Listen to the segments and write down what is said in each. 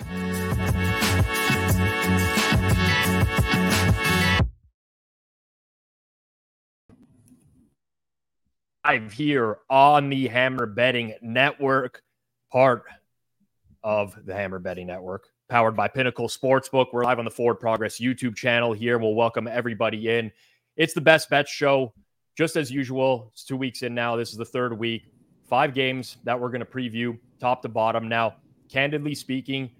Live here on the Hammer Betting Network, part of the Hammer Betting Network, powered by Pinnacle Sportsbook. We're live on the Forward Progress YouTube channel here. We'll welcome everybody in. It's the best bet show, just as usual. It's two weeks in now. This is the third week. Five games that we're going to preview top to bottom. Now, candidly speaking,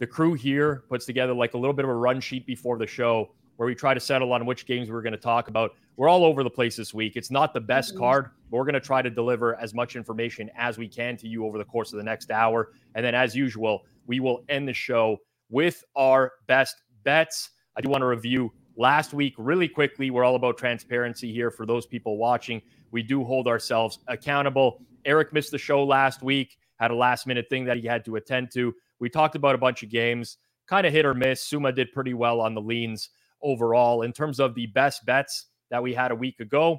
the crew here puts together like a little bit of a run sheet before the show where we try to settle on which games we're going to talk about. We're all over the place this week. It's not the best mm-hmm. card, but we're going to try to deliver as much information as we can to you over the course of the next hour. And then, as usual, we will end the show with our best bets. I do want to review last week really quickly. We're all about transparency here for those people watching. We do hold ourselves accountable. Eric missed the show last week, had a last minute thing that he had to attend to. We talked about a bunch of games, kind of hit or miss. Sommer did pretty well on the leans overall. In terms of the best bets that we had a week ago,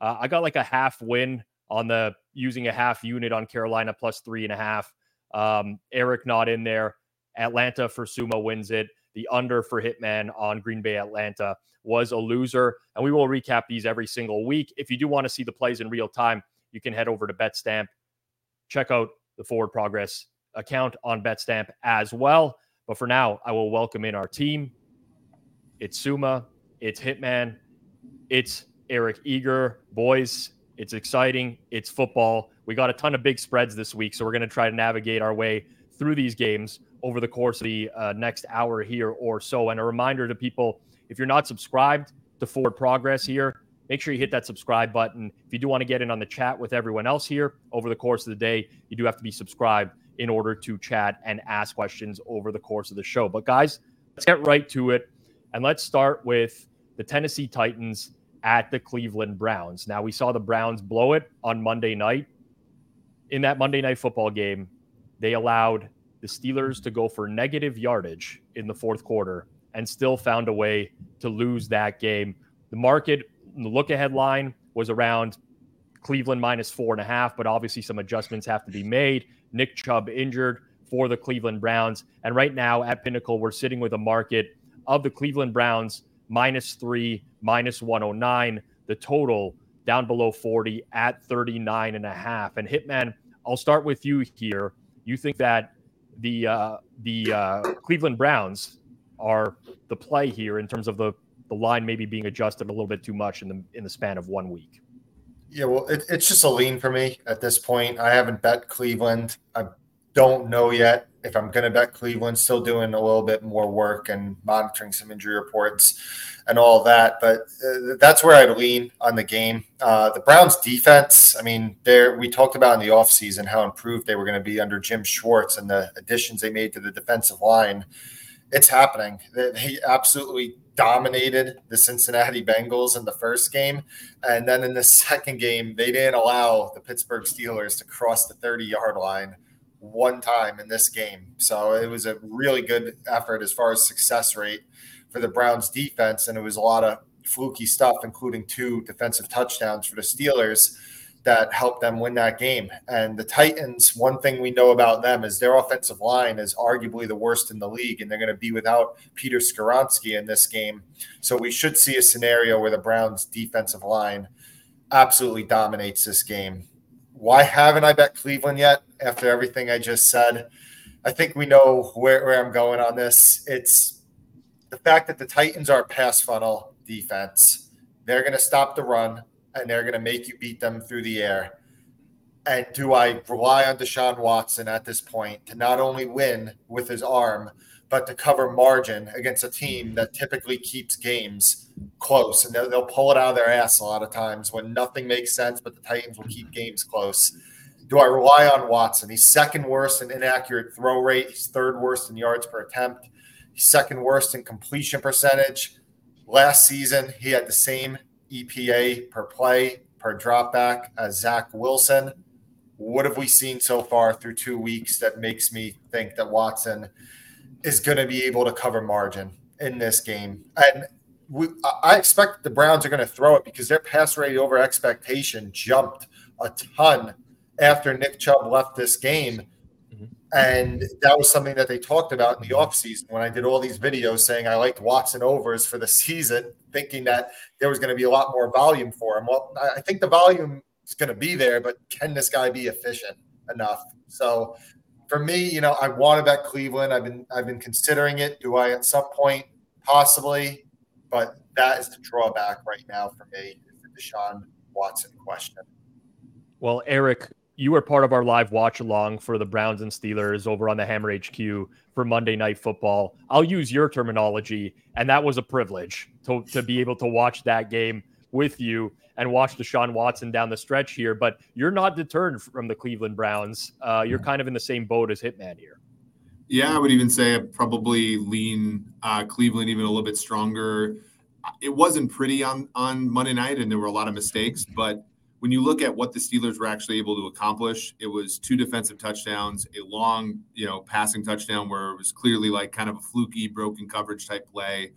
uh, I got like a half win on the using a half unit on Carolina plus three and a half. Um, Eric not in there. Atlanta for Sommer wins it. The under for Hitman on Green Bay Atlanta was a loser. And we will recap these every single week. If you do want to see the plays in real time, you can head over to BetStamp. Check out the forward progress account on BetStamp as well. But for now, I will welcome in our team. It's Sommer, it's Hitman, it's Eric Eager. Boys, it's exciting. It's football. We got a ton of big spreads this week, so we're going to try to navigate our way through these games over the course of the uh, next hour here or so. And a reminder to people if you're not subscribed to Forward Progress here, make sure you hit that subscribe button. If you do want to get in on the chat with everyone else here over the course of the day, you do have to be subscribed in order to chat and ask questions over the course of the show. But guys, let's get right to it. And let's start with the Tennessee Titans at the Cleveland Browns. Now, we saw the Browns blow it on Monday night. In that Monday night football game, they allowed the Steelers to go for negative yardage in the fourth quarter and still found a way to lose that game. The market, the look ahead line was around Cleveland minus four and a half, but obviously some adjustments have to be made. Nick Chubb injured for the Cleveland Browns. And right now at Pinnacle, we're sitting with a market of the Cleveland Browns minus three, minus 109. The total down below 40 at 39 and a half. And Hitman, I'll start with you here. You think that the uh, the uh, Cleveland Browns are the play here in terms of the the line maybe being adjusted a little bit too much in the in the span of one week. Yeah, well, it, it's just a lean for me at this point. I haven't bet Cleveland. I don't know yet if I'm going to bet Cleveland. Still doing a little bit more work and monitoring some injury reports and all that. But uh, that's where I'd lean on the game. Uh, the Browns defense, I mean, there we talked about in the offseason how improved they were going to be under Jim Schwartz and the additions they made to the defensive line. It's happening. They absolutely dominated the Cincinnati Bengals in the first game. And then in the second game, they didn't allow the Pittsburgh Steelers to cross the 30 yard line one time in this game. So it was a really good effort as far as success rate for the Browns defense. And it was a lot of fluky stuff, including two defensive touchdowns for the Steelers that helped them win that game. And the Titans, one thing we know about them is their offensive line is arguably the worst in the league, and they're going to be without Peter Skoronski in this game. So we should see a scenario where the Browns' defensive line absolutely dominates this game. Why haven't I bet Cleveland yet after everything I just said? I think we know where, where I'm going on this. It's the fact that the Titans are pass funnel defense. They're going to stop the run and they're going to make you beat them through the air. And do I rely on Deshaun Watson at this point to not only win with his arm, but to cover margin against a team that typically keeps games close? And they'll, they'll pull it out of their ass a lot of times when nothing makes sense, but the Titans will keep games close. Do I rely on Watson? He's second worst in inaccurate throw rate. He's third worst in yards per attempt. He's second worst in completion percentage. Last season, he had the same EPA per play per dropback as Zach Wilson. What have we seen so far through two weeks that makes me think that Watson is going to be able to cover margin in this game? And we, I expect the Browns are going to throw it because their pass rate over expectation jumped a ton after Nick Chubb left this game. And that was something that they talked about in the offseason when I did all these videos saying I liked Watson overs for the season, thinking that there was going to be a lot more volume for him. Well, I think the volume is going to be there, but can this guy be efficient enough? So for me, you know, I want to bet Cleveland. I've been I've been considering it. Do I at some point possibly? But that is the drawback right now for me. The Deshaun Watson question. Well, Eric, you were part of our live watch along for the Browns and Steelers over on the Hammer HQ for Monday Night Football. I'll use your terminology, and that was a privilege to, to be able to watch that game with you and watch Deshaun Watson down the stretch here. But you're not deterred from the Cleveland Browns. Uh, you're kind of in the same boat as Hitman here. Yeah, I would even say I probably lean uh, Cleveland even a little bit stronger. It wasn't pretty on on Monday night, and there were a lot of mistakes. But when you look at what the Steelers were actually able to accomplish, it was two defensive touchdowns, a long, you know, passing touchdown where it was clearly like kind of a fluky, broken coverage type play.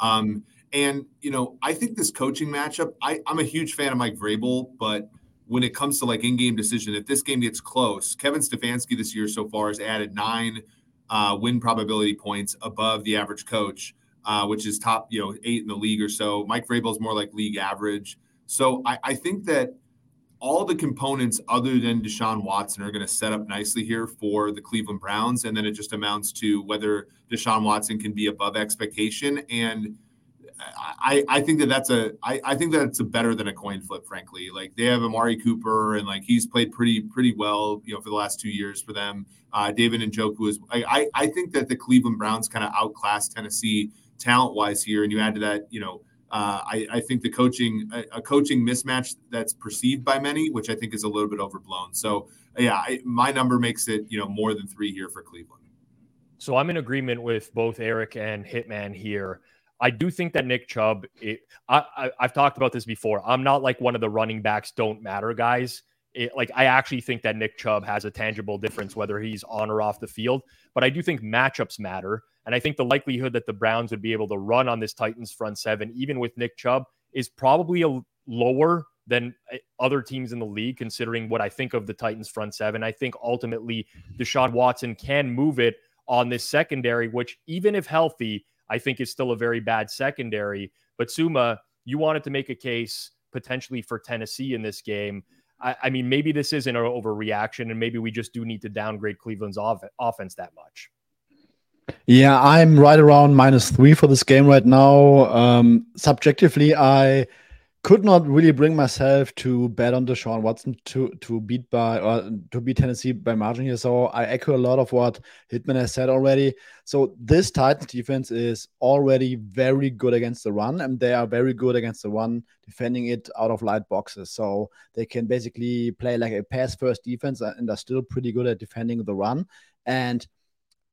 Um, and you know, I think this coaching matchup, I, I'm a huge fan of Mike Vrabel, but when it comes to like in-game decision, if this game gets close, Kevin Stefanski this year so far has added nine uh, win probability points above the average coach, uh, which is top, you know, eight in the league or so. Mike Vrabel is more like league average. So I, I think that all the components other than Deshaun Watson are going to set up nicely here for the Cleveland Browns. And then it just amounts to whether Deshaun Watson can be above expectation. And I, I think that that's a I, I think that's a better than a coin flip, frankly. Like they have Amari Cooper and like he's played pretty pretty well, you know, for the last two years for them. Uh, David Njoku is I, I think that the Cleveland Browns kind of outclass Tennessee talent wise here, and you add to that, you know, uh, I, I think the coaching a, a, coaching mismatch that's perceived by many, which I think is a little bit overblown. So yeah, I, my number makes it you know more than three here for Cleveland. So I'm in agreement with both Eric and Hitman here. I do think that Nick Chubb, it, I, I, have talked about this before. I'm not like one of the running backs don't matter guys. It, like I actually think that Nick Chubb has a tangible difference whether he's on or off the field. But I do think matchups matter, and I think the likelihood that the Browns would be able to run on this Titans front seven, even with Nick Chubb, is probably a lower than eh, other teams in the league, considering what I think of the Titans front seven. I think ultimately Deshaun Watson can move it on this secondary, which even if healthy I think is still a very bad secondary. But Sommer, you wanted to make a case potentially for Tennessee in this game. I, I mean, maybe this isn't an overreaction, and maybe we just do need to downgrade Cleveland's off- offense that much. Yeah, I'm right around minus three for this game right now. Um, subjectively, I could not really bring myself to bet on Deshaun Watson to to beat by or to beat Tennessee by margin here. So I echo a lot of what Hitman has said already. So this Titans defense is already very good against the run, and they are very good against the run, defending it out of light boxes. So they can basically play like a pass first defense uh, and are still pretty good at defending the run. And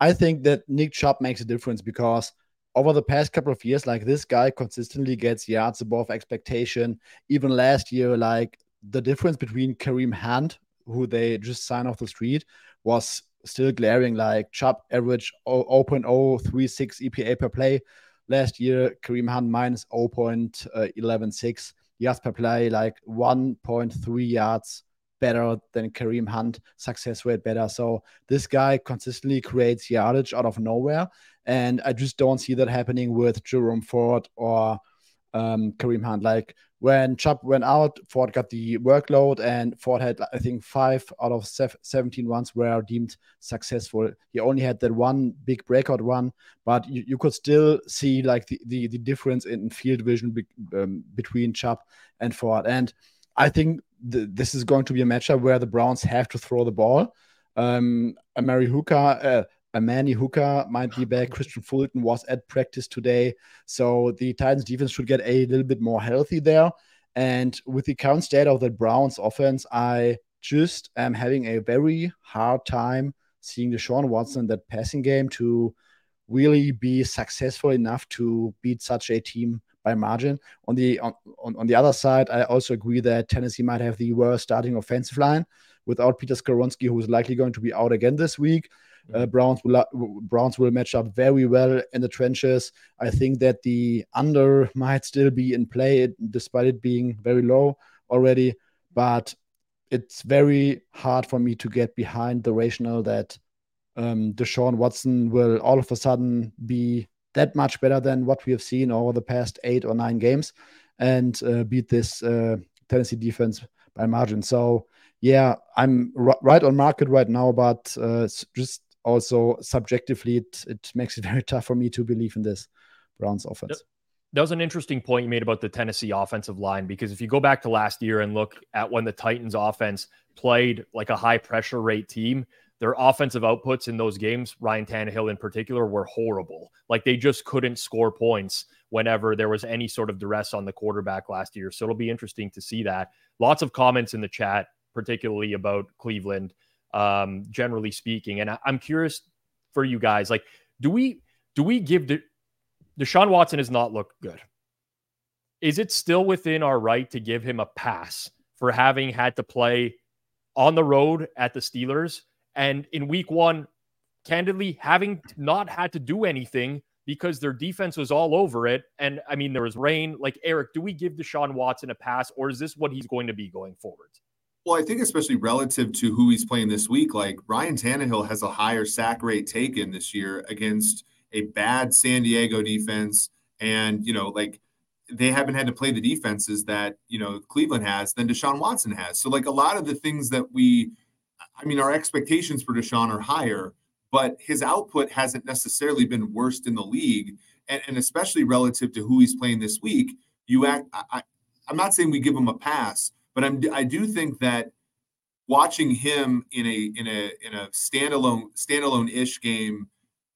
I think that Nick Chubb makes a difference because over the past couple of years, like this guy consistently gets yards above expectation. Even last year, like the difference between Kareem Hunt, who they just signed off the street, was still glaring. Like Chubb average 0.036 EPA per play. Last year, Kareem Hunt minus 0.116 yards per play, like 1.3 yards better than Kareem Hunt, success rate better. So this guy consistently creates yardage out of nowhere. And I just don't see that happening with Jerome Ford or um, Kareem Hunt. Like when Chubb went out, Ford got the workload, and Ford had, I think, five out of 17 runs were deemed successful. He only had that one big breakout run, but you, you could still see like the, the, the difference in field vision be, um, between Chubb and Ford. And I think th- this is going to be a matchup where the Browns have to throw the ball. Um, Amari Hooker, uh, Amani Hooker might be back. Oh. Kristian Fulton was at practice today. So the Titans defense should get a little bit more healthy there. And with the current state of the Browns offense, I just am having a very hard time seeing Deshaun Watson that passing game to really be successful enough to beat such a team by margin. On the on, on, on the other side, I also agree that Tennessee might have the worst starting offensive line without Peter Skoronski, who is likely going to be out again this week. Uh, mm-hmm. Browns will Browns will match up very well in the trenches. I think that the under might still be in play, despite it being very low already. But it's very hard for me to get behind the rationale that um, Deshaun Watson will all of a sudden be that much better than what we have seen over the past eight or nine games and uh, beat this uh, Tennessee defense by margin. So, yeah, I'm r- right on market right now, but uh, just also subjectively, it, it makes it very tough for me to believe in this Browns offense. That was an interesting point you made about the Tennessee offensive line because if you go back to last year and look at when the Titans offense played like a high pressure rate team, their offensive outputs in those games, Ryan Tannehill in particular, were horrible. Like they just couldn't score points whenever there was any sort of duress on the quarterback last year. So it'll be interesting to see that. Lots of comments in the chat, particularly about Cleveland, um, generally speaking. And I, am curious for you guys, like, do we do we give De- Deshaun Watson has not looked good? Is it still within our right to give him a pass for having had to play on the road at the Steelers? And in week one, candidly, having not had to do anything because their defense was all over it. And I mean, there was rain. Like, Eric, do we give Deshaun Watson a pass or is this what he's going to be going forward? Well, I think especially relative to who he's playing this week, like Ryan Tannehill has a higher sack rate taken this year against a bad San Diego defense. And, you know, like they haven't had to play the defenses that, you know, Cleveland has than Deshaun Watson has. So, like a lot of the things that we I mean, our expectations for Deshaun are higher, but his output hasn't necessarily been worst in the league, and, and especially relative to who he's playing this week. You act. I, I'm not saying we give him a pass, but I'm. I do think that watching him in a in a in a standalone standalone ish game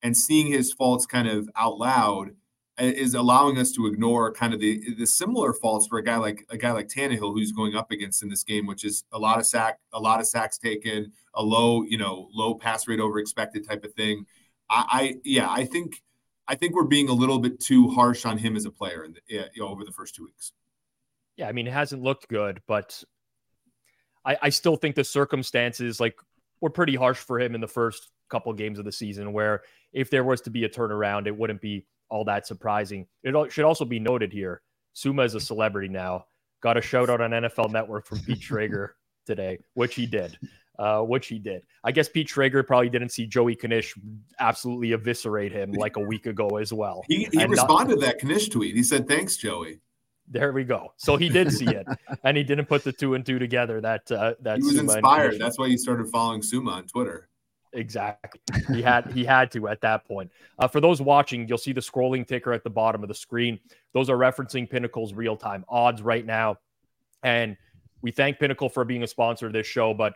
and seeing his faults kind of out loud uh, is allowing us to ignore kind of the the similar faults for a guy like a guy like Tannehill who's going up against in this game, which is a lot of sack, a lot of sacks taken, a low, you know, low pass rate over expected type of thing. I, I yeah, I think I think we're being a little bit too harsh on him as a player in the, you know, over the first two weeks. Yeah, I mean, it hasn't looked good, but I, I still think the circumstances like were pretty harsh for him in the first couple games of the season. Where if there was to be a turnaround, it wouldn't be all that surprising. It should also be noted here Sommer is a celebrity now. Got a shout out on NFL Network from Pete Schrager today, which he did. Uh, which he did. I guess Pete Schrager probably didn't see Joey Knish absolutely eviscerate him like a week ago as well. He, he responded not, to that Knish tweet. He said, "Thanks, Joey." There we go. So he did see it, and he didn't put the two and two together. That uh, that he was Sommer inspired. That's why he started following Sommer on Twitter. Exactly. He had he had to at that point. Uh, for those watching, you'll see the scrolling ticker at the bottom of the screen. Those are referencing Pinnacle's real time odds right now, and we thank Pinnacle for being a sponsor of this show. But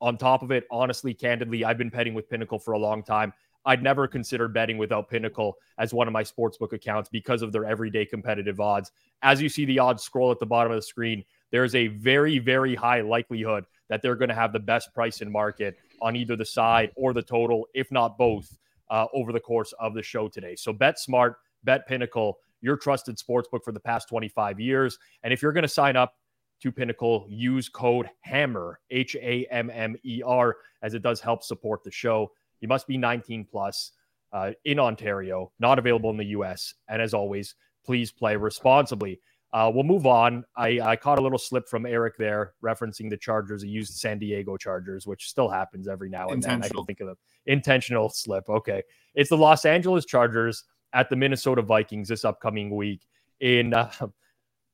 on top of it, honestly, candidly, I've been betting with Pinnacle for a long time. I'd never consider betting without Pinnacle as one of my sportsbook accounts because of their everyday competitive odds. As you see the odds scroll at the bottom of the screen, there's a very, very high likelihood that they're going to have the best price in market on either the side or the total, if not both, uh, over the course of the show today. So bet smart, bet Pinnacle, your trusted sportsbook for the past 25 years. And if you're going to sign up to Pinnacle, use code HAMMER, H A M M E R, as it does help support the show. You must be 19 plus uh, in Ontario, not available in the US. And as always, please play responsibly. Uh, we'll move on. I, I caught a little slip from Eric there referencing the Chargers. He used San Diego Chargers, which still happens every now and then. I can think of an intentional slip. Okay. It's the Los Angeles Chargers at the Minnesota Vikings this upcoming week in uh,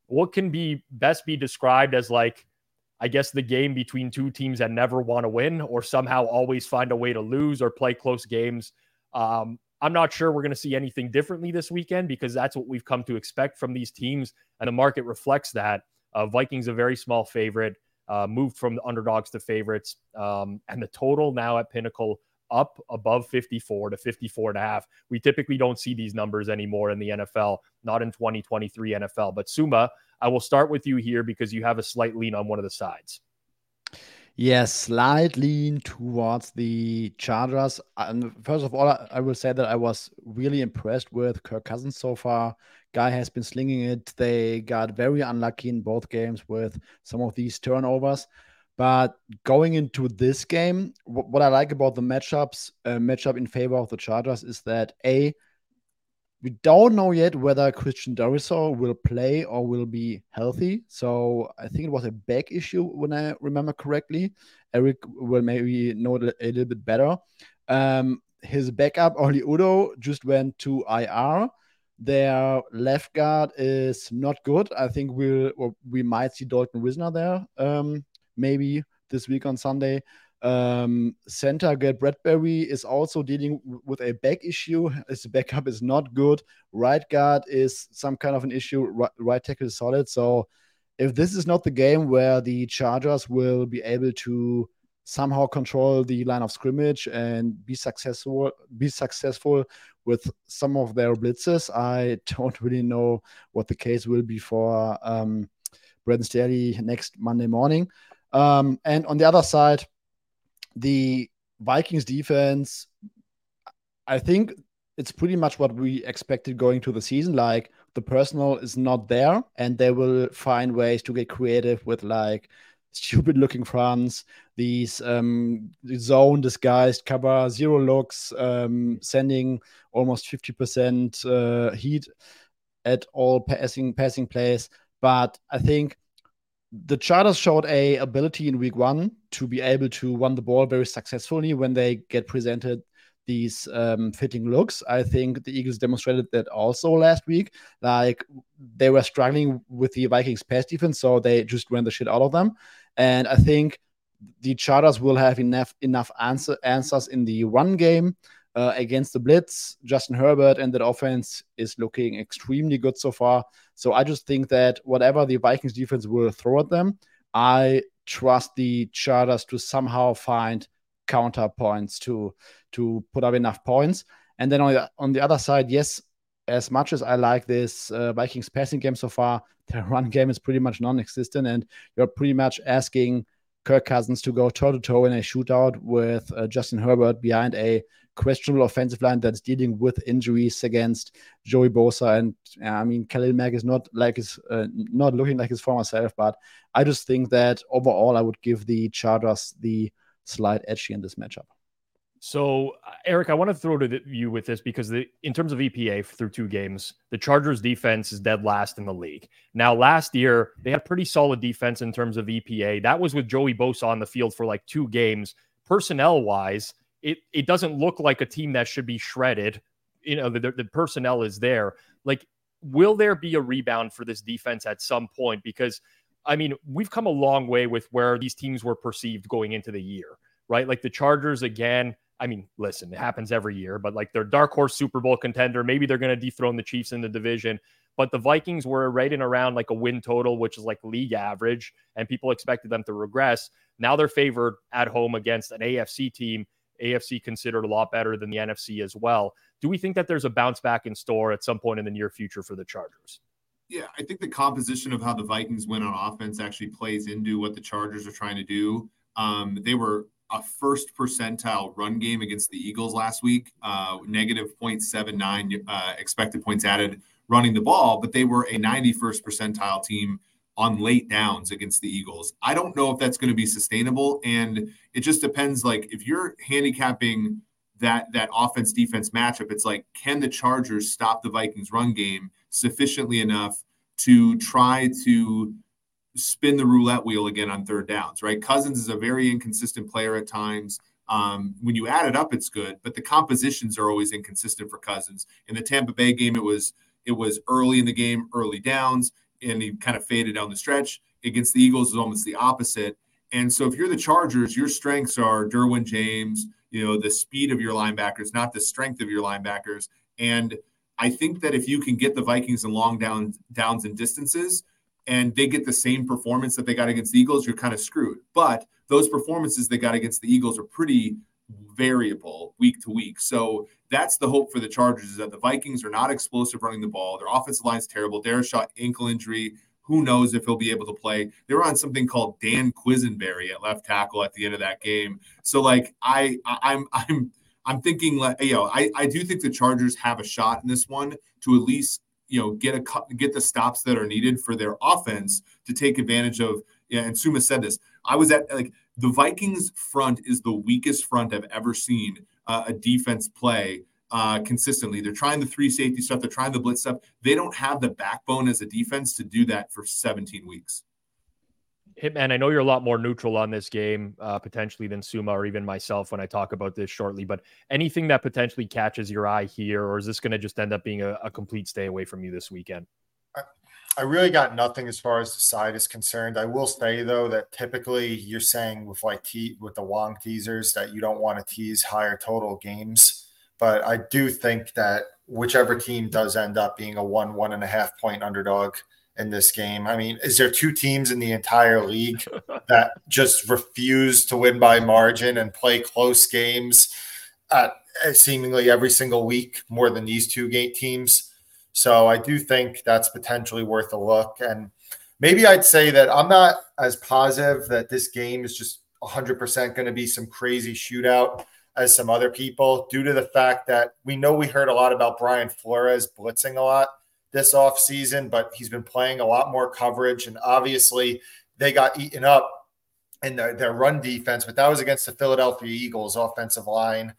what can be best be described as like, I guess, the game between two teams that never want to win or somehow always find a way to lose or play close games. Um, I'm not sure we're going to see anything differently this weekend because that's what we've come to expect from these teams, and the market reflects that. Uh, Vikings a very small favorite, uh, moved from the underdogs to favorites, um, and the total now at Pinnacle up above 54 to 54 and a half. We typically don't see these numbers anymore in the NFL, not in 2023 NFL. But Sommer, I will start with you here because you have a slight lean on one of the sides. Yes, slight lean towards the Chargers. And first of all, I will say that I was really impressed with Kirk Cousins so far. Guy has been slinging it. They got very unlucky in both games with some of these turnovers. But going into this game, what I like about the matchups, uh, matchup in favor of the Chargers is that A, we don't know yet whether Christian Darrisaw will play or will be healthy. So I think it was a back issue when I remember correctly. Eric will maybe know it a little bit better. Um, his backup, Oli Udoh, just went to IR. Their left guard is not good. I think we'll we might see Dalton Risner there, um, maybe this week on Sunday. Um, center Garrett Bradbury is also dealing with a back issue. His backup is not good. Right guard is some kind of an issue. Right, right tackle is solid. So if this is not the game where the Chargers will be able to somehow control the line of scrimmage and be successful, be successful with some of their blitzes, I don't really know what the case will be for um, Brandon Staley next Monday morning. Um, and on the other side, the Vikings defense, I think it's pretty much what we expected going to the season. Like the personnel is not there, and they will find ways to get creative with like stupid looking fronts, these um, zone disguised cover, zero looks, um, sending almost 50% uh, heat at all passing passing plays. But I think the Chargers showed a ability in week one to be able to run the ball very successfully when they get presented these um, fitting looks. I think the Eagles demonstrated that also last week. Like they were struggling with the Vikings pass defense, so they just ran the shit out of them. And I think the Chargers will have enough enough answer, answers in the run game uh, against the blitz. Justin Herbert and that offense is looking extremely good so far. So I just think that whatever the Vikings defense will throw at them, I trust the Chargers to somehow find counterpoints to to put up enough points. And then on the, on the other side, yes, as much as I like this uh, Vikings passing game so far, their run game is pretty much non-existent, and you're pretty much asking Kirk Cousins to go toe to toe in a shootout with uh, Justin Herbert behind a questionable offensive line that's dealing with injuries against Joey Bosa. And uh, I mean, Khalil Mack is not like his, uh, not looking like his former self, but I just think that overall, I would give the Chargers the slight edge in this matchup. So, uh, Eric, I want to throw to the, you with this because the, in terms of EPA through two games, the Chargers defense is dead last in the league. Now, last year, they had pretty solid defense in terms of EPA. That was with Joey Bosa on the field for like two games. Personnel wise, it, it doesn't look like a team that should be shredded. You know, the, the personnel is there. Like, will there be a rebound for this defense at some point? Because, I mean, we've come a long way with where these teams were perceived going into the year, right? Like the Chargers, again, I mean, listen, it happens every year, but like they're dark horse Super Bowl contender. Maybe they're going to dethrone the Chiefs in the division. But the Vikings were right in around like a win total, which is like league average, and people expected them to regress. Now they're favored at home against an AFC team. AFC considered a lot better than the NFC as well. Do we think that there's a bounce back in store at some point in the near future for the Chargers? Yeah, I think the composition of how the Vikings win on offense actually plays into what the Chargers are trying to do. Um, they were a first percentile run game against the Eagles last week, uh, negative 0.79 uh, expected points added running the ball, but they were a 91st percentile team on late downs against the Eagles. I don't know if that's going to be sustainable, and it just depends. Like if you're handicapping that that offense defense matchup, it's like can the Chargers stop the Vikings run game sufficiently enough to try to spin the roulette wheel again on third downs, right? Cousins is a very inconsistent player at times. Um, when you add it up, it's good, but the compositions are always inconsistent for Cousins. In the Tampa Bay game, it was it was early in the game, early downs, and he kind of faded down the stretch. Against the Eagles, is almost the opposite. And so, if you're the Chargers, your strengths are Derwin James, you know, the speed of your linebackers, not the strength of your linebackers. And I think that if you can get the Vikings in long down downs and distances, and they get the same performance that they got against the Eagles, you're kind of screwed. But those performances they got against the Eagles are pretty variable week to week. So that's the hope for the Chargers is that the Vikings are not explosive running the ball. Their offensive line is terrible. Darrisaw ankle injury. Who knows if he'll be able to play? They were on something called Dan Quisenberry at left tackle at the end of that game. So like I I'm I'm I'm thinking like you know I I do think the Chargers have a shot in this one to at least you know get a get the stops that are needed for their offense to take advantage of. Yeah, and Sommer said this. I was at like the Vikings front is the weakest front I've ever seen uh, a defense play uh, consistently. They're trying the three safety stuff, they're trying the blitz stuff. They don't have the backbone as a defense to do that for 17 weeks. Hitman, I know you're a lot more neutral on this game uh, potentially than Sommer or even myself when I talk about this shortly. But anything that potentially catches your eye here, or is this going to just end up being a, a, complete stay away from you this weekend? I, really got nothing as far as the side is concerned. I will say though that typically you're saying with like te- with the Wong teasers that you don't want to tease higher total games, but I do think that whichever team does end up being a one one and a half point underdog in this game. I mean, is there two teams in the entire league that just refuse to win by margin and play close games at eh, seemingly every single week more than these two gate teams? So I do think that's potentially worth a look. And maybe I'd say that I'm not as positive that this game is just 100% going to be some crazy shootout as some other people due to the fact that we know we heard a lot about Brian Flores blitzing a lot this offseason, but he's been playing a lot more coverage. And obviously, they got eaten up in their, their run defense, but that was against the Philadelphia Eagles offensive line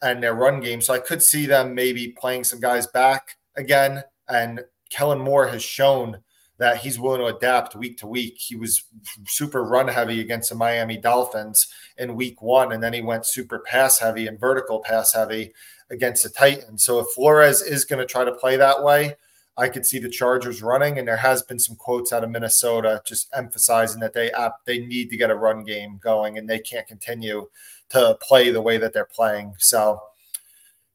and their run game. So I could see them maybe playing some guys back again. And Kellen Moore has shown that he's willing to adapt week to week. He was super run heavy against the Miami Dolphins in week one, and then he went super pass heavy and vertical pass heavy against the Titans. So if Flores is going to try to play that way, I could see the Chargers running, and there has been some quotes out of Minnesota just emphasizing that they they need to get a run game going, and they can't continue to play the way that they're playing. So,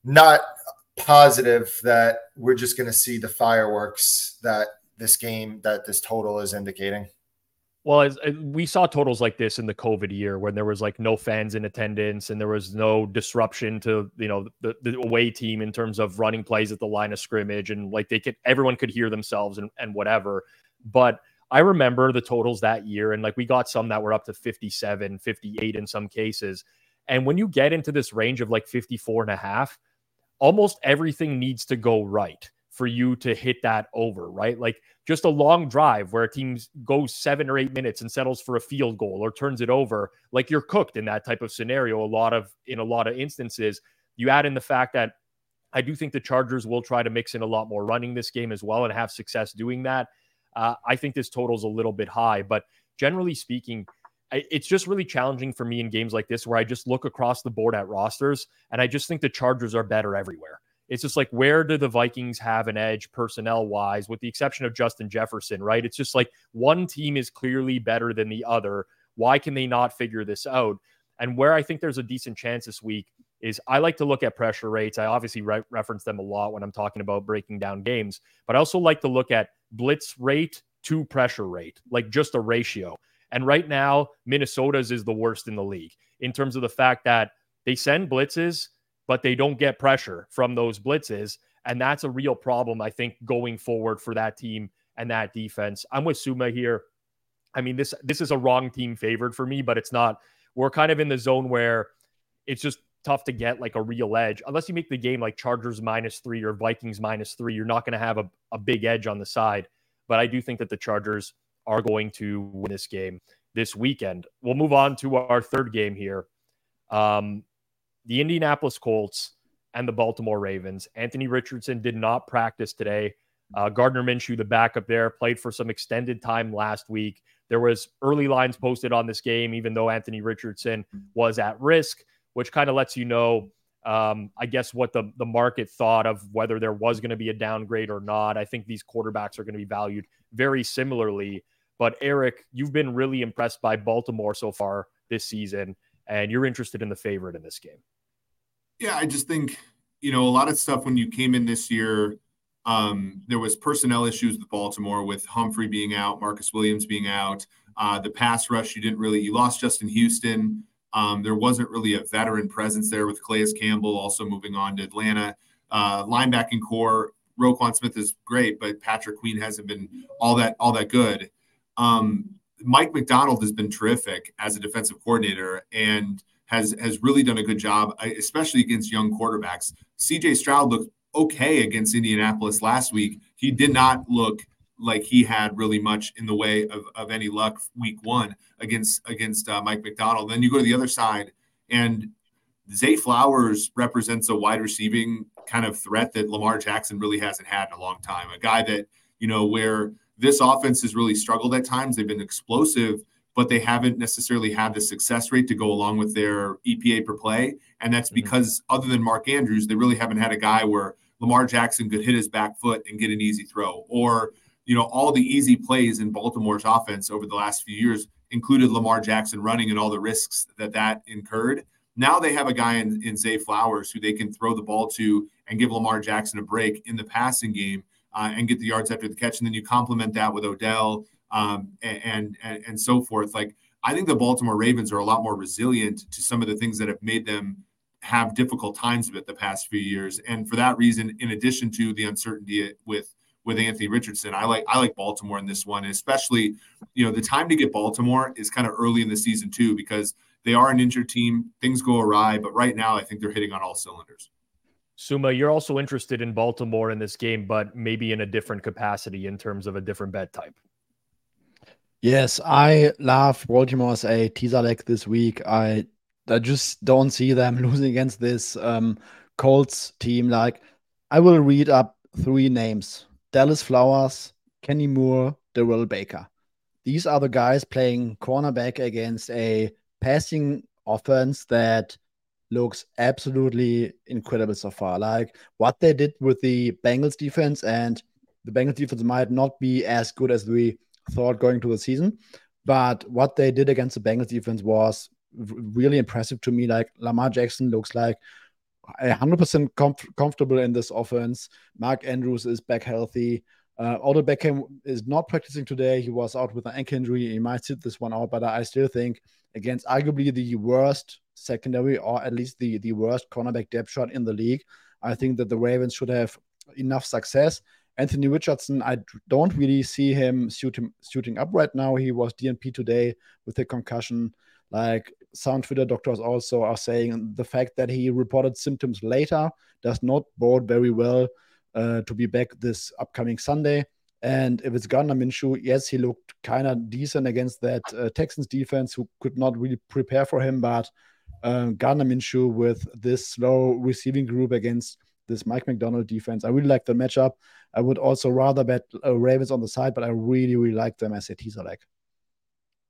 not positive that we're just going to see the fireworks that this game that this total is indicating. Well, as, as we saw totals like this in the COVID year when there was like no fans in attendance and there was no disruption to you know the, the away team in terms of running plays at the line of scrimmage and like they could everyone could hear themselves and, and whatever. But I remember the totals that year and like we got some that were up to 57, 58 in some cases. And when you get into this range of like 54 and a half, almost everything needs to go right for you to hit that over, right? Like just a long drive where a team goes seven or eight minutes and settles for a field goal or turns it over, like you're cooked in that type of scenario. A lot of in a lot of instances, you add in the fact that I do think the Chargers will try to mix in a lot more running this game as well and have success doing that. Uh, I think this total is a little bit high, but generally speaking, it's just really challenging for me in games like this where I just look across the board at rosters and I just think the Chargers are better everywhere. It's just like, where do the Vikings have an edge personnel wise, with the exception of Justin Jefferson, right? It's just like one team is clearly better than the other. Why can they not figure this out? And where I think there's a decent chance this week is I like to look at pressure rates. I obviously re- reference them a lot when I'm talking about breaking down games, but I also like to look at blitz rate to pressure rate, like just a ratio. And right now, Minnesota's is the worst in the league in terms of the fact that they send blitzes but they don't get pressure from those blitzes. And that's a real problem, I think, going forward for that team and that defense. I'm with Sommer here. I mean, this this is a wrong team favored for me, but it's not. We're kind of in the zone where it's just tough to get like a real edge. Unless you make the game like Chargers minus three or Vikings minus three, you're not going to have a, a big edge on the side. But I do think that the Chargers are going to win this game this weekend. We'll move on to our third game here. Um, the Indianapolis Colts and the Baltimore Ravens. Anthony Richardson did not practice today. Uh, Gardner Minshew, the backup there, played for some extended time last week. There was early lines posted on this game, even though Anthony Richardson was at risk, which kind of lets you know, um, I guess, what the the market thought of whether there was going to be a downgrade or not. I think these quarterbacks are going to be valued very similarly. But Eric, you've been really impressed by Baltimore so far this season, and you're interested in the favorite in this game. Yeah, I just think, you know, a lot of stuff when you came in this year, um, there was personnel issues with Baltimore with Humphrey being out, Marcus Williams being out. Uh, the pass rush, you didn't really, you lost Justin Houston. Um, there wasn't really a veteran presence there with Calais Campbell also moving on to Atlanta. Uh, linebacking corps Roquan Smith is great, but Patrick Queen hasn't been all that all that good. Um, Mike Macdonald has been terrific as a defensive coordinator and has has really done a good job, especially against young quarterbacks. C.J. Stroud looked okay against Indianapolis last week. He did not look like he had really much in the way of, of any luck week one against against uh, Mike Macdonald. Then you go to the other side, and Zay Flowers represents a wide receiving kind of threat that Lamar Jackson really hasn't had in a long time. A guy that you know where this offense has really struggled at times. They've been explosive, but they haven't necessarily had the success rate to go along with their EPA per play. And that's mm-hmm. because, mm-hmm. other than Mark Andrews, they really haven't had a guy where Lamar Jackson could hit his back foot and get an easy throw. Or, you know, all the easy plays in Baltimore's offense over the last few years included Lamar Jackson running and all the risks that that incurred. Now they have a guy in, in Zay Flowers who they can throw the ball to and give Lamar Jackson a break in the passing game and get the yards after the catch. And then you complement that with Odell um, and, and and so forth. Like I think the Baltimore Ravens are a lot more resilient to some of the things that have made them have difficult times with the past few years. And for that reason, in addition to the uncertainty with with Anthony Richardson, I like I like Baltimore in this one, especially you know the time to get Baltimore is kind of early in the season too because they are an injured team. Things go awry, but right now I think they're hitting on all cylinders. Sommer, you're also interested in Baltimore in this game, but maybe in a different capacity in terms of a different bet type. Yes, I love Baltimore as a teaser leg this week. I I just don't see them losing against this um, Colts team. Like, I will read up three names: Dallis Flowers, Kenny Moore, Darrell Baker. These are the guys playing cornerback against a passing offense that looks absolutely incredible so far. Like what they did with the Bengals defense, and the Bengals defense might not be as good as we thought going to the season, but what they did against the Bengals defense was really impressive to me. Like Lamar Jackson looks like 100% comf- comfortable in this offense. Mark Andrews is back healthy. Uh, Odell Beckham is not practicing today. He was out with an ankle injury. He might sit this one out, but I still think against arguably the worst secondary or at least the, the worst cornerback depth shot in the league, I think that the Ravens should have enough success. Anthony Richardson, I don't really see him shooting, shooting up right now. He was DNP today with a concussion. Like some Twitter doctors also are saying, the fact that he reported symptoms later does not bode very well uh, to be back this upcoming Sunday. And if it's Gardner Minshew, yes, he looked kind of decent against that uh, Texans defense who could not really prepare for him. But um, Gardner Minshew with this slow receiving group against this Mike Macdonald defense, I really like the matchup. I would also rather bet uh, Ravens on the side, but I really, really like them as a teaser leg.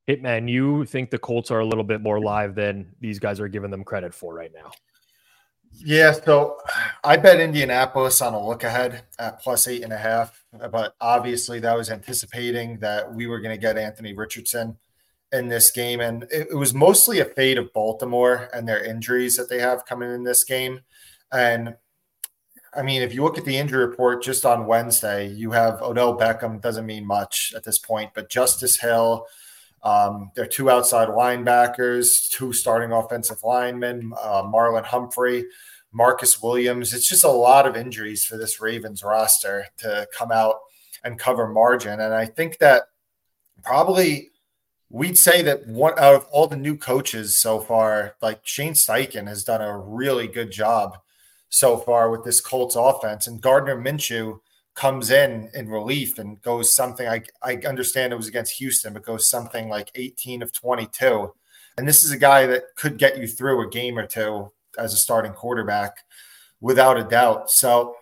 Hitman, you think the Colts are a little bit more live than these guys are giving them credit for right now? Yeah, so I bet Indianapolis on a look ahead at plus eight and a half, but obviously that was anticipating that we were going to get Anthony Richardson in this game, and it, it, was mostly a fade of Baltimore and their injuries that they have coming in this game. And I mean, if you look at the injury report just on Wednesday, you have Odell Beckham doesn't mean much at this point, but Justice Hill. Um, there are two outside linebackers, two starting offensive linemen, uh, Marlon Humphrey, Marcus Williams. It's just a lot of injuries for this Ravens roster to come out and cover margin. And I think that probably we'd say that one out of all the new coaches so far, like Shane Steichen has done a really good job so far with this Colts offense. And Gardner Minshew comes in in relief and goes something I I understand it was against Houston, but goes something like 18 of 22. And this is a guy that could get you through a game or two as a starting quarterback without a doubt. So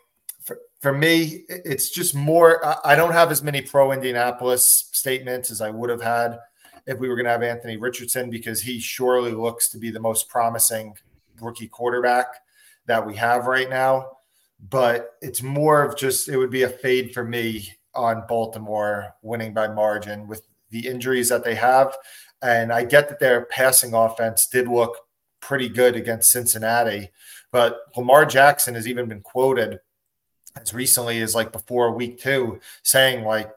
for, for me, it's just more I don't have as many pro Indianapolis statements as I would have had if we were going to have Anthony Richardson because he surely looks to be the most promising rookie quarterback that we have right now but it's more of just it would be a fade for me on Baltimore winning by margin with the injuries that they have. And I get that their passing offense did look pretty good against Cincinnati, but Lamar Jackson has even been quoted as recently as like before week two saying like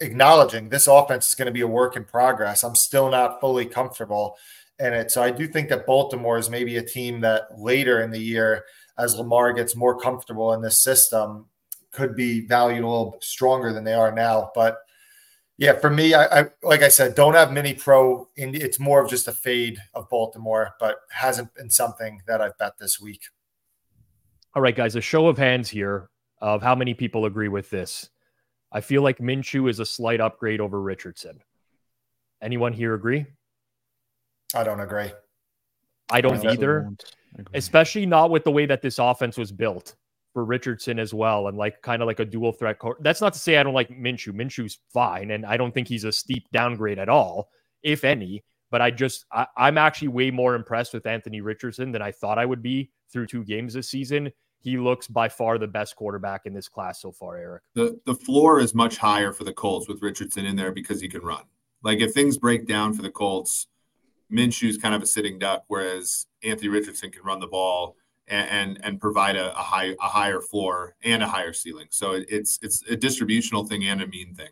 acknowledging this offense is going to be a work in progress. I'm still not fully comfortable in it. So I do think that Baltimore is maybe a team that later in the year as Lamar gets more comfortable in this system, could be valued a little stronger than they are now. But yeah, for me, I, I like I said, don't have many pro. In it's more of just a fade of Baltimore, but hasn't been something that I've bet this week. All right, guys, a show of hands here of how many people agree with this. I feel like Minshew is a slight upgrade over Richardson. Anyone here agree? I don't agree. I don't I either, especially not with the way that this offense was built for Richardson as well, and like kind of like a dual threat. Co- That's not to say I don't like Minshew. Minshew's fine, and I don't think he's a steep downgrade at all, if any. But I just I, I'm actually way more impressed with Anthony Richardson than I thought I would be through two games this season. He looks by far the best quarterback in this class so far, Eric. The the floor is much higher for the Colts with Richardson in there because he can run. Like if things break down for the Colts, Minshew's kind of a sitting duck, whereas Anthony Richardson can run the ball and and, and provide a, a, high a higher floor and a higher ceiling. So it's it's a distributional thing and a mean thing.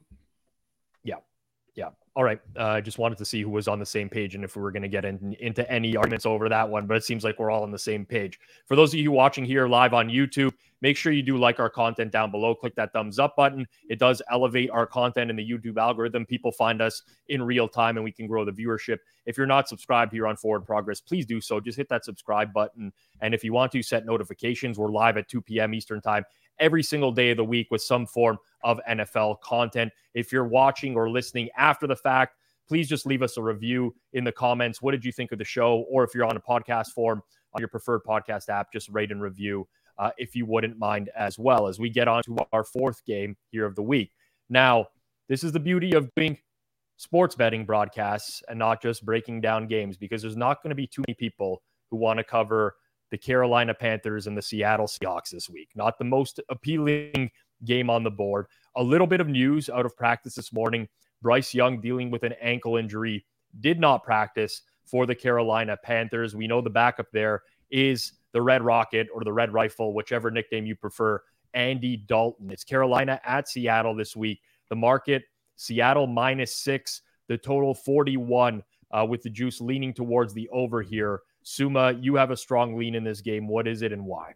All right. Uh, I uh, just wanted to see who was on the same page and if we were going to get in, into any arguments over that one, but it seems like we're all on the same page. For those of you watching here live on YouTube, make sure you do like our content down below. Click that thumbs up button. It does elevate our content in the YouTube algorithm. People find us in real time and we can grow the viewership. If you're not subscribed here on Forward Progress, please do so. Just hit that subscribe button. And if you want to set notifications, we're live at 2 p.m. Eastern Time every single day of the week with some form of NFL content. If you're watching or listening after the fact, please just leave us a review in the comments. What did you think of the show? Or if you're on a podcast form on your preferred podcast app, just rate and review uh, if you wouldn't mind as well as we get on to our fourth game here of the week. Now, this is the beauty of doing sports betting broadcasts and not just breaking down games because there's not going to be too many people who want to cover the Carolina Panthers and the Seattle Seahawks this week. Not the most appealing game on the board. A little bit of news out of practice this morning. Bryce Young dealing with an ankle injury did not practice for the Carolina Panthers. We know the backup there is the Red Rocket or the Red Rifle, whichever nickname you prefer, Andy Dalton. It's Carolina at Seattle this week. The market, Seattle minus six, the total 41, uh, with the juice leaning towards the over here. Sommer, you have a strong lean in this game. What is it and why?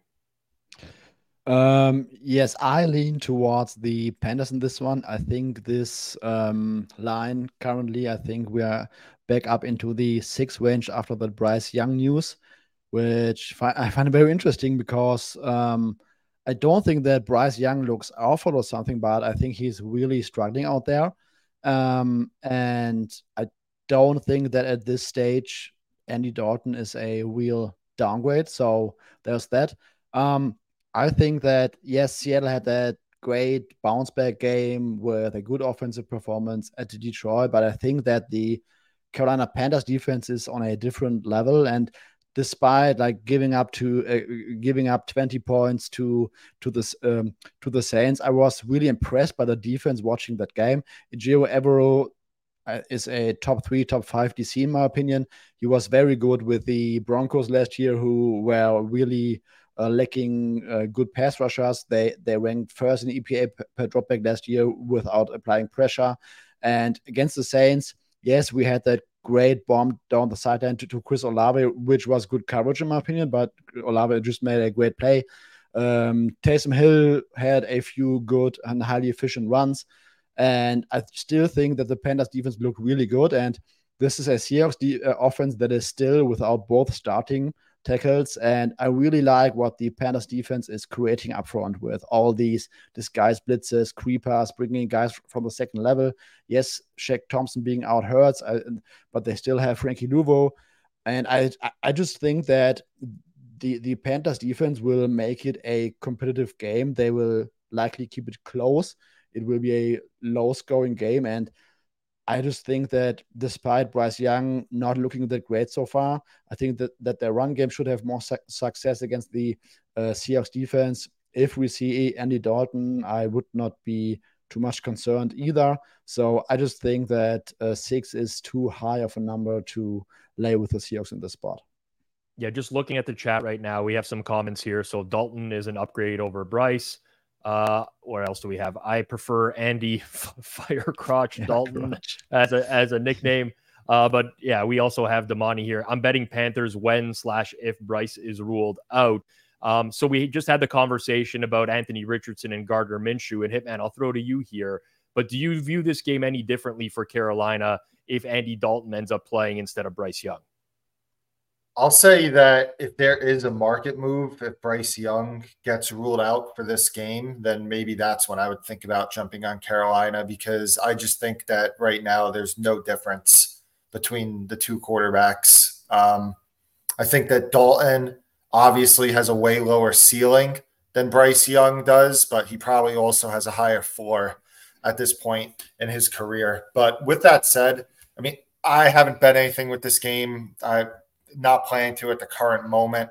Um, yes, I lean towards the Panthers in this one. I think this um, line currently, I think we are back up into the six range after the Bryce Young news, which I find very interesting because um, I don't think that Bryce Young looks awful or something, but I think he's really struggling out there. Um, and I don't think that at this stage Andy Dalton is a real downgrade. So there's that. Um, I think that yes, Seattle had that great bounce back game with a good offensive performance at Detroit, but I think that the Carolina Panthers defense is on a different level and despite like giving up to uh, giving up 20 points to to this um, to the Saints I was really impressed by the defense watching that game Ejiro Evero is a top three, top five DC in my opinion. He was very good with the Broncos last year, who were really uh, lacking uh, good pass rushers. They they ranked first in EPA per dropback last year without applying pressure. And against the Saints, yes, we had that great bomb down the sideline to, to Chris Olave, which was good coverage in my opinion. But Olave just made a great play. Um, Taysom Hill had a few good and highly efficient runs. And I still think that the Panthers defense looked really good. And this is a Seahawks de- uh, offense that is still without both starting tackles. And I really like what the Panthers defense is creating up front with all these disguised blitzes, creepers, bringing guys from the second level. Yes, Shaq Thompson being out hurts, I, but they still have Frankie Luvu. And I, I just think that the, the Panthers defense will make it a competitive game. They will likely keep it close it will be a low scoring game. And I just think that despite Bryce Young not looking that great so far, I think that, that their run game should have more su- success against the uh, Seahawks defense. If we see Andy Dalton, I would not be too much concerned either. So I just think that uh, six is too high of a number to lay with the Seahawks in this spot. Yeah, just looking at the chat right now, we have some comments here. So Dalton is an upgrade over Bryce. Uh, what else do we have? I prefer Andy Firecrotch Dalton as a as a nickname. Uh, but yeah, we also have Damani here. I'm betting Panthers when slash if Bryce is ruled out. Um, so we just had the conversation about Anthony Richardson and Gardner Minshew. And Hitman, I'll throw to you here. But do you view this game any differently for Carolina if Andy Dalton ends up playing instead of Bryce Young? I'll say that if there is a market move, if Bryce Young gets ruled out for this game, then maybe that's when I would think about jumping on Carolina because I just think that right now there's no difference between the two quarterbacks. Um, I think that Dalton obviously has a way lower ceiling than Bryce Young does, but he probably also has a higher floor at this point in his career. But with that said, I mean, I haven't bet anything with this game. I'm not playing to at the current moment,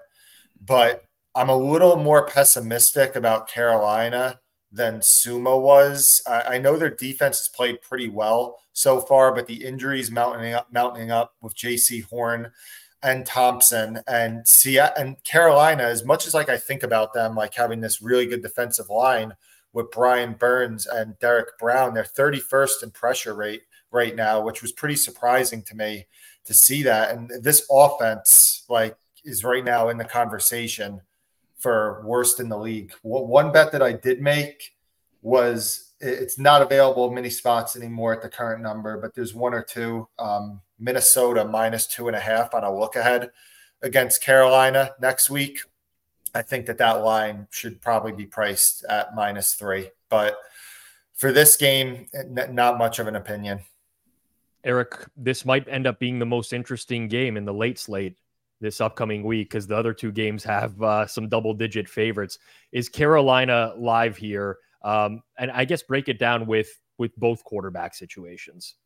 but I'm a little more pessimistic about Carolina than Sommer was. I, I know their defense has played pretty well so far, but the injuries mounting up, mounting up with Jaycee Horn and Thompson and see and Carolina, as much as like I think about them, like having this really good defensive line with Brian Burns and Derrick Brown, they're 31st in pressure rate right now, which was pretty surprising to me to see that. And this offense, like, is right now in the conversation for worst in the league. One bet that I did make was it's not available many spots anymore at the current number, but there's one or two. Um, Minnesota minus two and a half on a look ahead against Carolina next week. I think that that line should probably be priced at minus three. But for this game, not much of an opinion. Eric, this might end up being the most interesting game in the late slate this upcoming week because the other two games have uh, some double digit favorites. Is Carolina live here? Um, and I guess break it down with with both quarterback situations.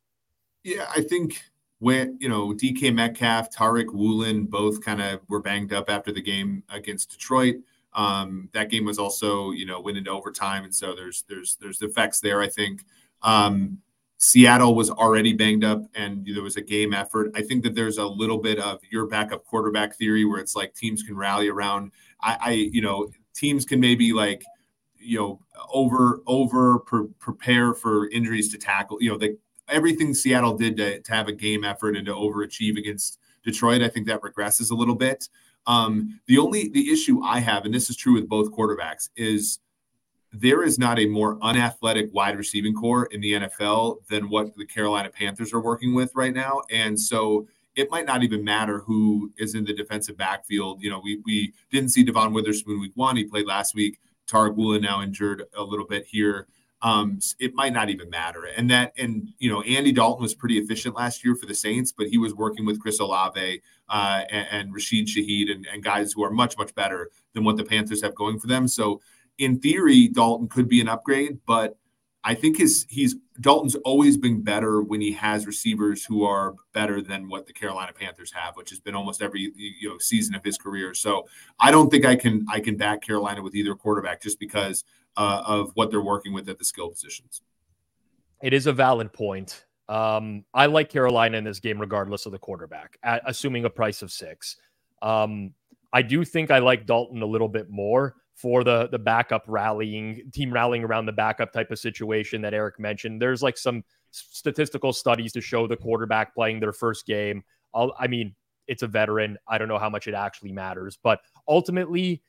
Yeah, I think when you know DK Metcalf, Tariq Woolen both kind of were banged up after the game against Detroit. Um, that game was also you know went into overtime, and so there's there's there's effects there. I think um, Seattle was already banged up, and there was a game effort. I think that there's a little bit of your backup quarterback theory where it's like teams can rally around. I, I you know teams can maybe like you know over over pre- prepare for injuries to tackle. You know they everything Seattle did to, to have a game effort and to overachieve against Detroit, I think that regresses a little bit. Um, the only the issue I have, and this is true with both quarterbacks, is there is not a more unathletic wide receiving corps in the NFL than what the Carolina Panthers are working with right now. And so it might not even matter who is in the defensive backfield. You know, we we didn't see Devon Witherspoon week one. He played last week. Tariq Woolen now injured a little bit here um, it might not even matter. And that, and you know, Andy Dalton was pretty efficient last year for the Saints, but he was working with Chris Olave uh, and, and, Rashid Shaheed and, and guys who are much much better than what the Panthers have going for them. So, in theory, Dalton could be an upgrade, but I think his he's Dalton's always been better when he has receivers who are better than what the Carolina Panthers have, which has been almost every you know season of his career. So I don't think I can I can back Carolina with either quarterback just because uh, of what they're working with at the skill positions. It is a valid point. Um, I like Carolina in this game, regardless of the quarterback, at, assuming a price of six. Um, I do think I like Dalton a little bit more for the the backup rallying team rallying around the backup type of situation that Eric mentioned. There's like some statistical studies to show the quarterback playing their first game. I'll, I mean, it's a veteran. I don't know how much it actually matters, but ultimately,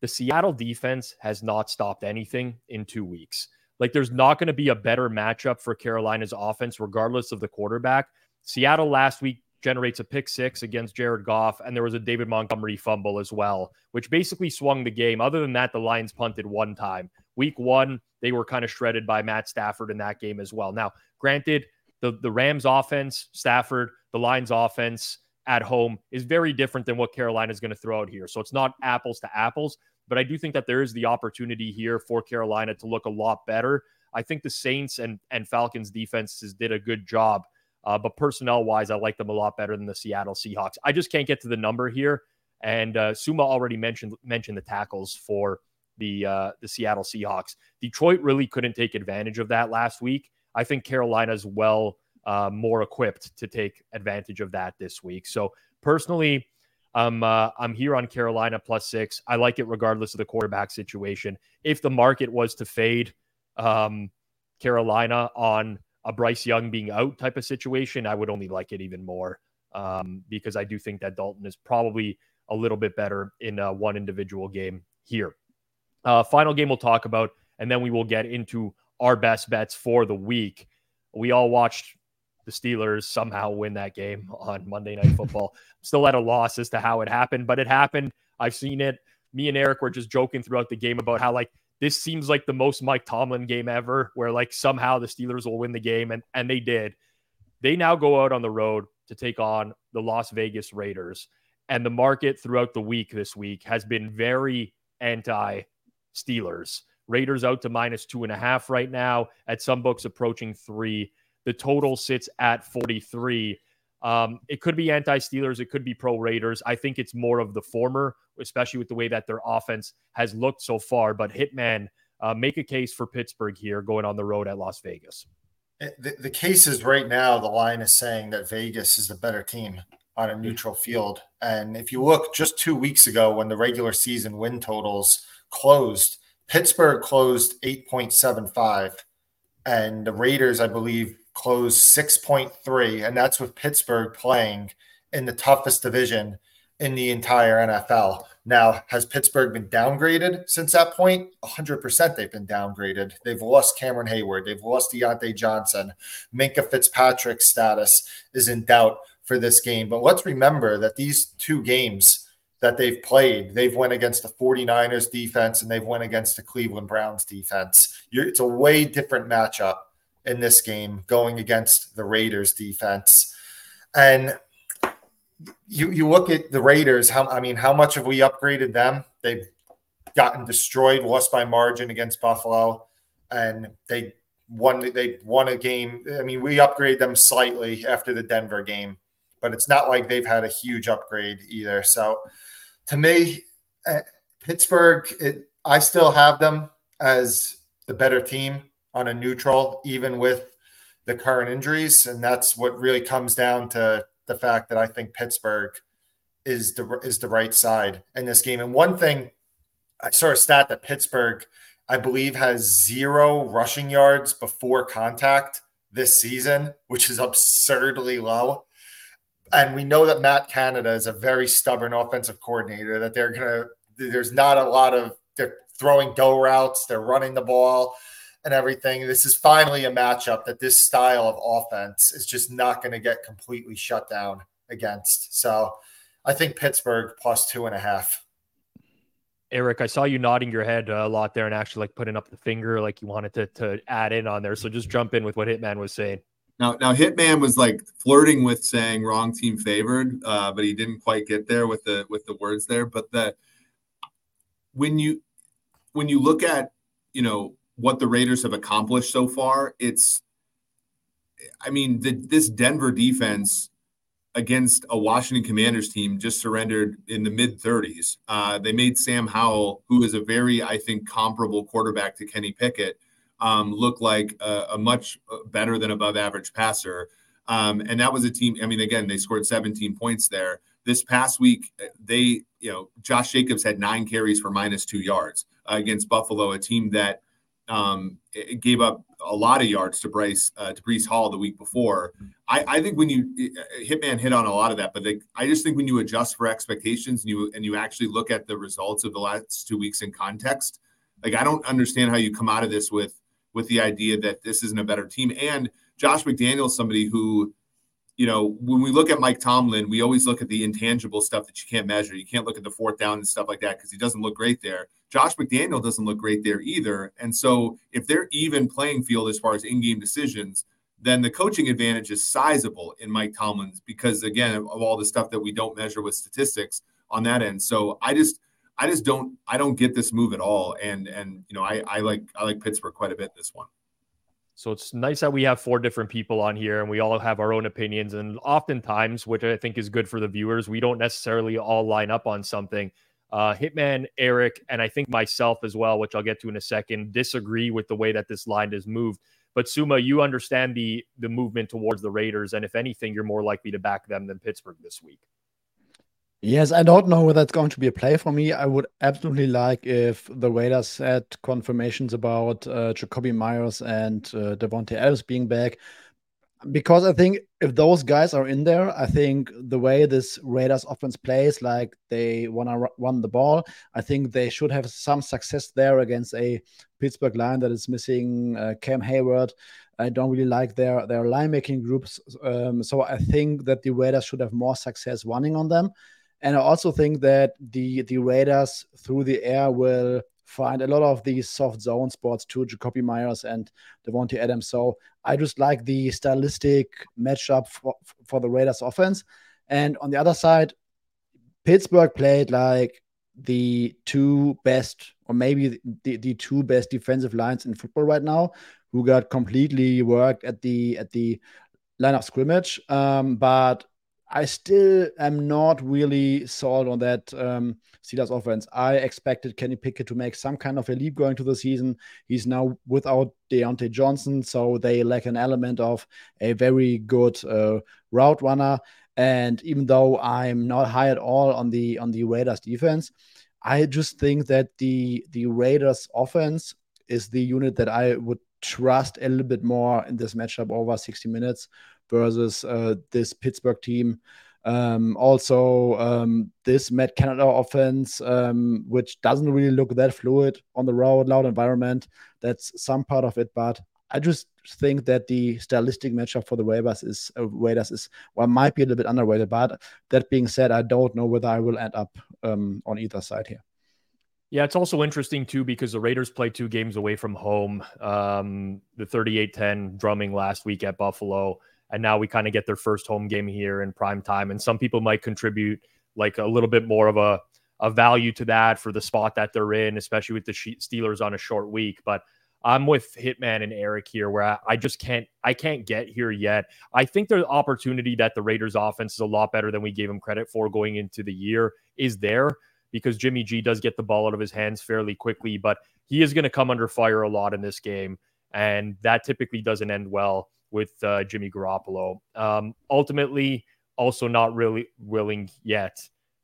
the Seattle defense has not stopped anything in two weeks. Like there's not going to be a better matchup for Carolina's offense, regardless of the quarterback. Seattle last week generates a pick six against Jared Goff, and there was a David Montgomery fumble as well, which basically swung the game. Other than that, the Lions punted one time. Week one, they were kind of shredded by Matt Stafford in that game as well. Now, granted, the, the Rams offense, Stafford, the Lions offense, at home is very different than what Carolina is going to throw out here. So it's not apples to apples, but I do think that there is the opportunity here for Carolina to look a lot better. I think the Saints and and Falcons defenses did a good job, uh, but personnel wise, I like them a lot better than the Seattle Seahawks. I just can't get to the number here. And uh, Sommer already mentioned mentioned the tackles for the uh, the Seattle Seahawks. Detroit really couldn't take advantage of that last week. I think Carolina's well uh, more equipped to take advantage of that this week. So personally, I'm uh, I'm here on Carolina plus six. I like it regardless of the quarterback situation. If the market was to fade um, Carolina on a Bryce Young being out type of situation, I would only like it even more um, because I do think that Dalton is probably a little bit better in uh, one individual game here. Uh, final game we'll talk about, and then we will get into our best bets for the week. We all watched the Steelers somehow win that game on Monday Night Football. Still at a loss as to how it happened, but it happened. I've seen it. Me and Eric were just joking throughout the game about how like this seems like the most Mike Tomlin game ever, where like somehow the Steelers will win the game, and and they did. They now go out on the road to take on the Las Vegas Raiders, and the market throughout the week this week has been very anti Steelers. Raiders out to minus two and a half right now. At some books, approaching three. The total sits at 43. Um, it could be anti Steelers, it could be pro Raiders. I think it's more of the former, especially with the way that their offense has looked so far. But Hitman, uh, make a case for Pittsburgh here going on the road at Las Vegas. Eh, the, the case is right now, the line is saying that Vegas is the better team on a mm-hmm. neutral field. And if you look just two weeks ago when the regular season win totals closed, Pittsburgh closed 8.75, and the Raiders, I believe, closed 6.3, and that's with Pittsburgh playing in the toughest division in the entire NFL. Now, has Pittsburgh been downgraded since that point? 100% they've been downgraded. They've lost Cameron Heyward. They've lost Diontae Johnson. Minkah Fitzpatrick's status is in doubt for this game. But let's remember that these two games that they've played, they've went against the 49ers defense and they've went against the Cleveland Browns defense. You're, it's a way different matchup in this game going against the Raiders defense. And you you look at the Raiders, how I mean, how much have we upgraded them? They've gotten destroyed, lost by margin against Buffalo, and they won they won a game. I mean, we upgraded them slightly after the Denver game, but it's not like they've had a huge upgrade either. So to me, uh, Pittsburgh, it, I still have them as the better team on a neutral, even with the current injuries. And that's what really comes down to the fact that I think Pittsburgh is the is the right side in this game. And one thing I saw a stat that Pittsburgh, I believe, has zero rushing yards before contact this season, which is absurdly low. And we know that Matt Canada is a very stubborn offensive coordinator, that they're gonna there's not a lot of they're throwing go routes, they're running the ball and everything. This is finally a matchup that this style of offense is just not going to get completely shut down against. So I think Pittsburgh plus two and a half. Eric, I saw you nodding your head a lot there and actually like putting up the finger like you wanted to, to add in on there. So just jump in with what Hitman was saying. Now, now Hitman was like flirting with saying wrong team favored, uh, but he didn't quite get there with the with the words there. But the when you when you look at you know what the Raiders have accomplished so far, it's, I mean, the, this Denver defense against a Washington Commanders team just surrendered in the mid 30s. Uh, they made Sam Howell, who is a very, I think, comparable quarterback to Kenny Pickett, um, look like a, a, much better than above average passer. Um, and that was a team. I mean, again, they scored 17 points there. This past week, they, you know, Josh Jacobs had nine carries for minus two yards uh, against Buffalo, a team that um, gave up a lot of yards to Bryce uh, to Breece Hall the week before. I, I think when you Hitman hit on a lot of that, but they, I just think when you adjust for expectations and you and you actually look at the results of the last two weeks in context, like I don't understand how you come out of this with with the idea that this isn't a better team. And Josh McDaniel, somebody who you know, when we look at Mike Tomlin, we always look at the intangible stuff that you can't measure. You can't look at the fourth down and stuff like that because he doesn't look great there. Josh McDaniel doesn't look great there either. And so, if they're even playing field as far as in game decisions, then the coaching advantage is sizable in Mike Tomlin's because, again, of all the stuff that we don't measure with statistics on that end. So, I just, I just don't, I don't get this move at all. And, and, you know, I, I like, I like Pittsburgh quite a bit this one. So it's nice that we have four different people on here and we all have our own opinions. And oftentimes, which I think is good for the viewers, we don't necessarily all line up on something. Uh, Hitman, Eric, and I think myself as well, which I'll get to in a second, disagree with the way that this line is moved. But Sommer, you understand the the movement towards the Raiders, and if anything, you're more likely to back them than Pittsburgh this week. Yes, I don't know whether it's going to be a play for me. I would absolutely like if the Raiders had confirmations about uh, Jakobi Meyers and uh, Davante Adams being back. because I think if those guys are in there, I think the way this Raiders offense plays, like they want to run the ball, I think they should have some success there against a Pittsburgh line that is missing uh, Cam Heyward. I don't really like their their linebacking groups, um, so I think that the Raiders should have more success running on them, and I also think that the the Raiders through the air will find a lot of these soft zone spots to Jakobi Meyers and Davante Adams. So I just like the stylistic matchup for, for the Raiders offense. And on the other side, Pittsburgh played like the two best, or maybe the, the two best defensive lines in football right now, who got completely worked at the at the line of scrimmage. Um, but I still am not really sold on that um, Steelers offense. I expected Kenny Pickett to make some kind of a leap going to the season. He's now without Diontae Johnson, so they lack an element of a very good uh, route runner. And even though I'm not high at all on the on the Raiders defense, I just think that the the Raiders offense is the unit that I would trust a little bit more in this matchup over 60 minutes versus uh, this Pittsburgh team. Um, also, um, this Matt Canada offense, um, which doesn't really look that fluid on the road, loud environment. That's some part of it, but I just think that the stylistic matchup for the Raiders is uh, Raiders is well might be a little bit underrated. But that being said, I don't know whether I will end up um, on either side here. Yeah, it's also interesting too because the Raiders play two games away from home. Um, the 38-10 drumming last week at Buffalo and now we kind of get their first home game here in prime time. And some people might contribute like a little bit more of a, a value to that for the spot that they're in, especially with the Steelers on a short week. But I'm with Hitman and Eric here, where I, just can't I can't get here yet. I think the opportunity that the Raiders offense is a lot better than we gave him credit for going into the year is there because Jimmy G does get the ball out of his hands fairly quickly, but he is going to come under fire a lot in this game, and that typically doesn't end well with uh, Jimmy Garoppolo. Um, ultimately, also not really willing yet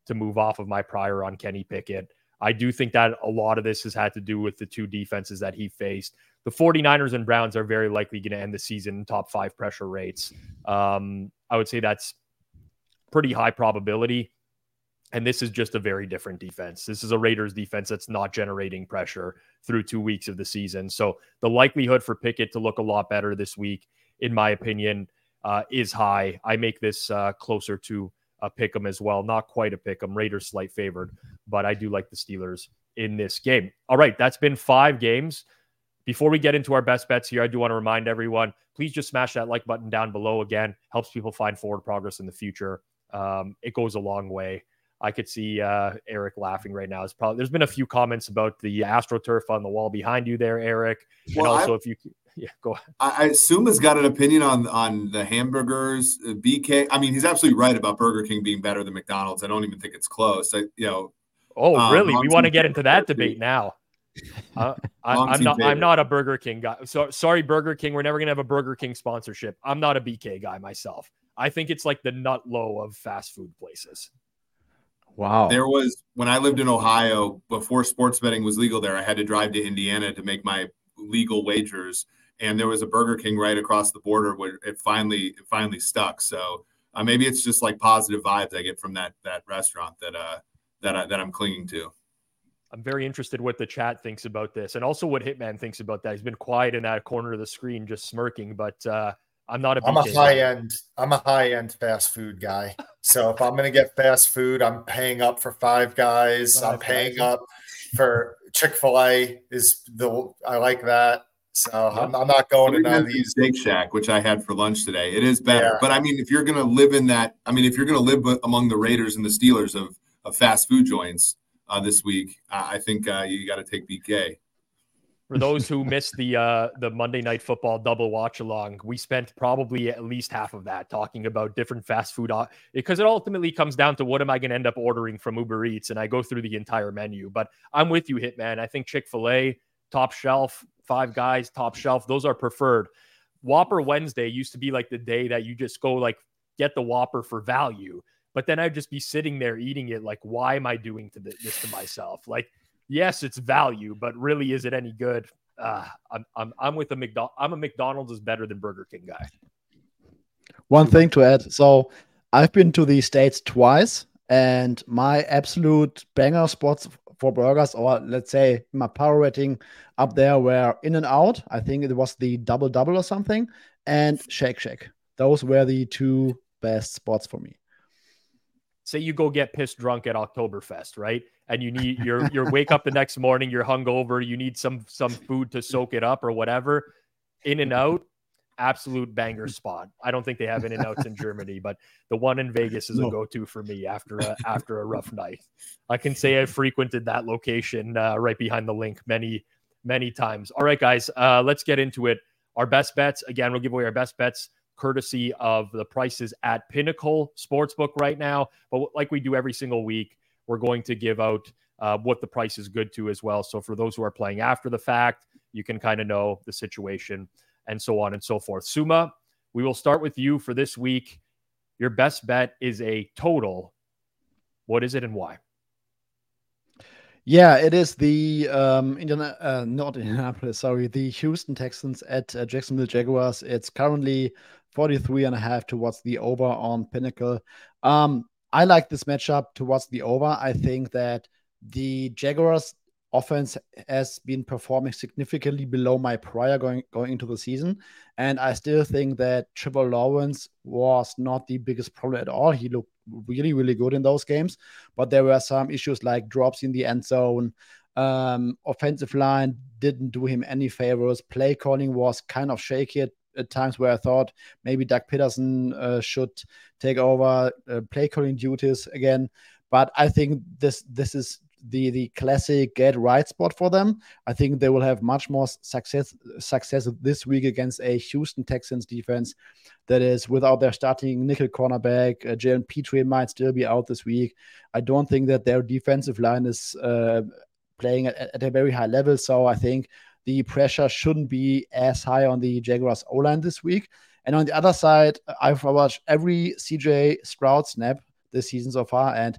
to move off of my prior on Kenny Pickett. I do think that a lot of this has had to do with the two defenses that he faced. The 49ers and Browns are very likely going to end the season in top five pressure rates. Um, I would say that's pretty high probability. And this is just a very different defense. This is a Raiders defense that's not generating pressure through two weeks of the season. So the likelihood for Pickett to look a lot better this week in my opinion, uh, is high. I make this uh, closer to a pick 'em as well. Not quite a pick 'em. Raiders slight favored, but I do like the Steelers in this game. All right, that's been five games. Before we get into our best bets here, I do want to remind everyone please just smash that like button down below. Again, helps people find forward progress in the future. Um, it goes a long way. I could see uh, Eric laughing right now. It's probably there's been a few comments about the AstroTurf on the wall behind you there, Eric. Well, and also, I, if you yeah, go ahead. I, assume has got an opinion on on the hamburgers. Uh, BK. I mean, he's absolutely right about Burger King being better than McDonald's. I don't even think it's close. I, you know. Oh, um, really? We want to get into that debate now. Uh, I, am not. Favorite. I'm not a Burger King guy. So sorry, Burger King. We're never gonna have a Burger King sponsorship. I'm not a BK guy myself. I think it's like the nut low of fast food places. Wow. There was when I lived in Ohio before sports betting was legal there. I had to drive to Indiana to make my legal wagers and there was a Burger King right across the border where it finally it finally stuck. So uh, maybe it's just like positive vibes I get from that that restaurant that uh that I, that I'm clinging to. I'm very interested what the chat thinks about this, and also what Hitman thinks about that. He's been quiet in that corner of the screen, just smirking. But uh, I'm not a. I'm a high guy. end. I'm a high end fast food guy. So if I'm going to get fast food, I'm paying up for Five Guys. Five I'm paying guys. up for Chick Fil A. Is the I like that. So I'm, I'm, not going to none of these. Steak Shack, which I had for lunch today. It is better. Yeah. But I mean, if you're going to live in that, I mean, if you're going to live among the Raiders and the Steelers of, of fast food joints uh, this week, uh, I think uh, you got to take BK. For those who missed the uh, the Monday Night Football double watch along, we spent probably at least half of that talking about different fast food because it ultimately comes down to what am I going to end up ordering from Uber Eats, and I go through the entire menu. But I'm with you, Hitman. I think Chick Fil A top shelf, five guys, top shelf. Those are preferred. Whopper Wednesday used to be like the day that you just go like get the Whopper for value. But then I'd just be sitting there eating it like, why am I doing this to myself? Like, yes, it's value, but really, is it any good? Uh, I'm, I'm, I'm with a McDonald's. I'm a McDonald's is better than Burger King guy. One thing to add. So I've been to the States twice, and my absolute banger spots for burgers, or let's say my power rating up there were In and Out. I think it was the double double or something, and Shake Shack. Those were the two best spots for me. Say you go get pissed drunk at Oktoberfest, right? And you need your your wake up the next morning, you're hungover, you need some some food to soak it up or whatever. In and out, absolute banger spot. I don't think they have in and outs in Germany, but the one in Vegas is no. a go to for me after a, after a rough night. I can say I frequented that location uh, right behind the LINQ many many times. All right, guys, uh, let's get into it. Our best bets again. We'll give away our best bets courtesy of the prices at Pinnacle Sportsbook right now. But like we do every single week, we're going to give out uh, what the price is good to as well. So for those who are playing after the fact, you can kind of know the situation and so on and so forth. Sommer, we will start with you for this week. Your best bet is a total. What is it and why? Yeah, it is the um, Indian, uh, not Indianapolis, sorry, the Houston Texans at uh, Jacksonville Jaguars. It's currently 43 and a half towards the over on Pinnacle. Um, I like this matchup towards the over. I think that the Jaguars offense has been performing significantly below my prior going going into the season, and I still think that Trevor Lawrence was not the biggest problem at all. He looked really really good in those games, but there were some issues like drops in the end zone. Um, offensive line didn't do him any favors. Play calling was kind of shaky at, at times where I thought maybe Doug Pederson uh, should take over uh, play calling duties again. But I think this this is the the classic get right spot for them. I think they will have much more success success this week against a Houston Texans defense that is without their starting nickel cornerback. Uh, Jalen Pitre might still be out this week. I don't think that their defensive line is uh, playing at, at a very high level. So I think the pressure shouldn't be as high on the Jaguars O line this week. And on the other side, I've watched every CJ Stroud snap this season so far, and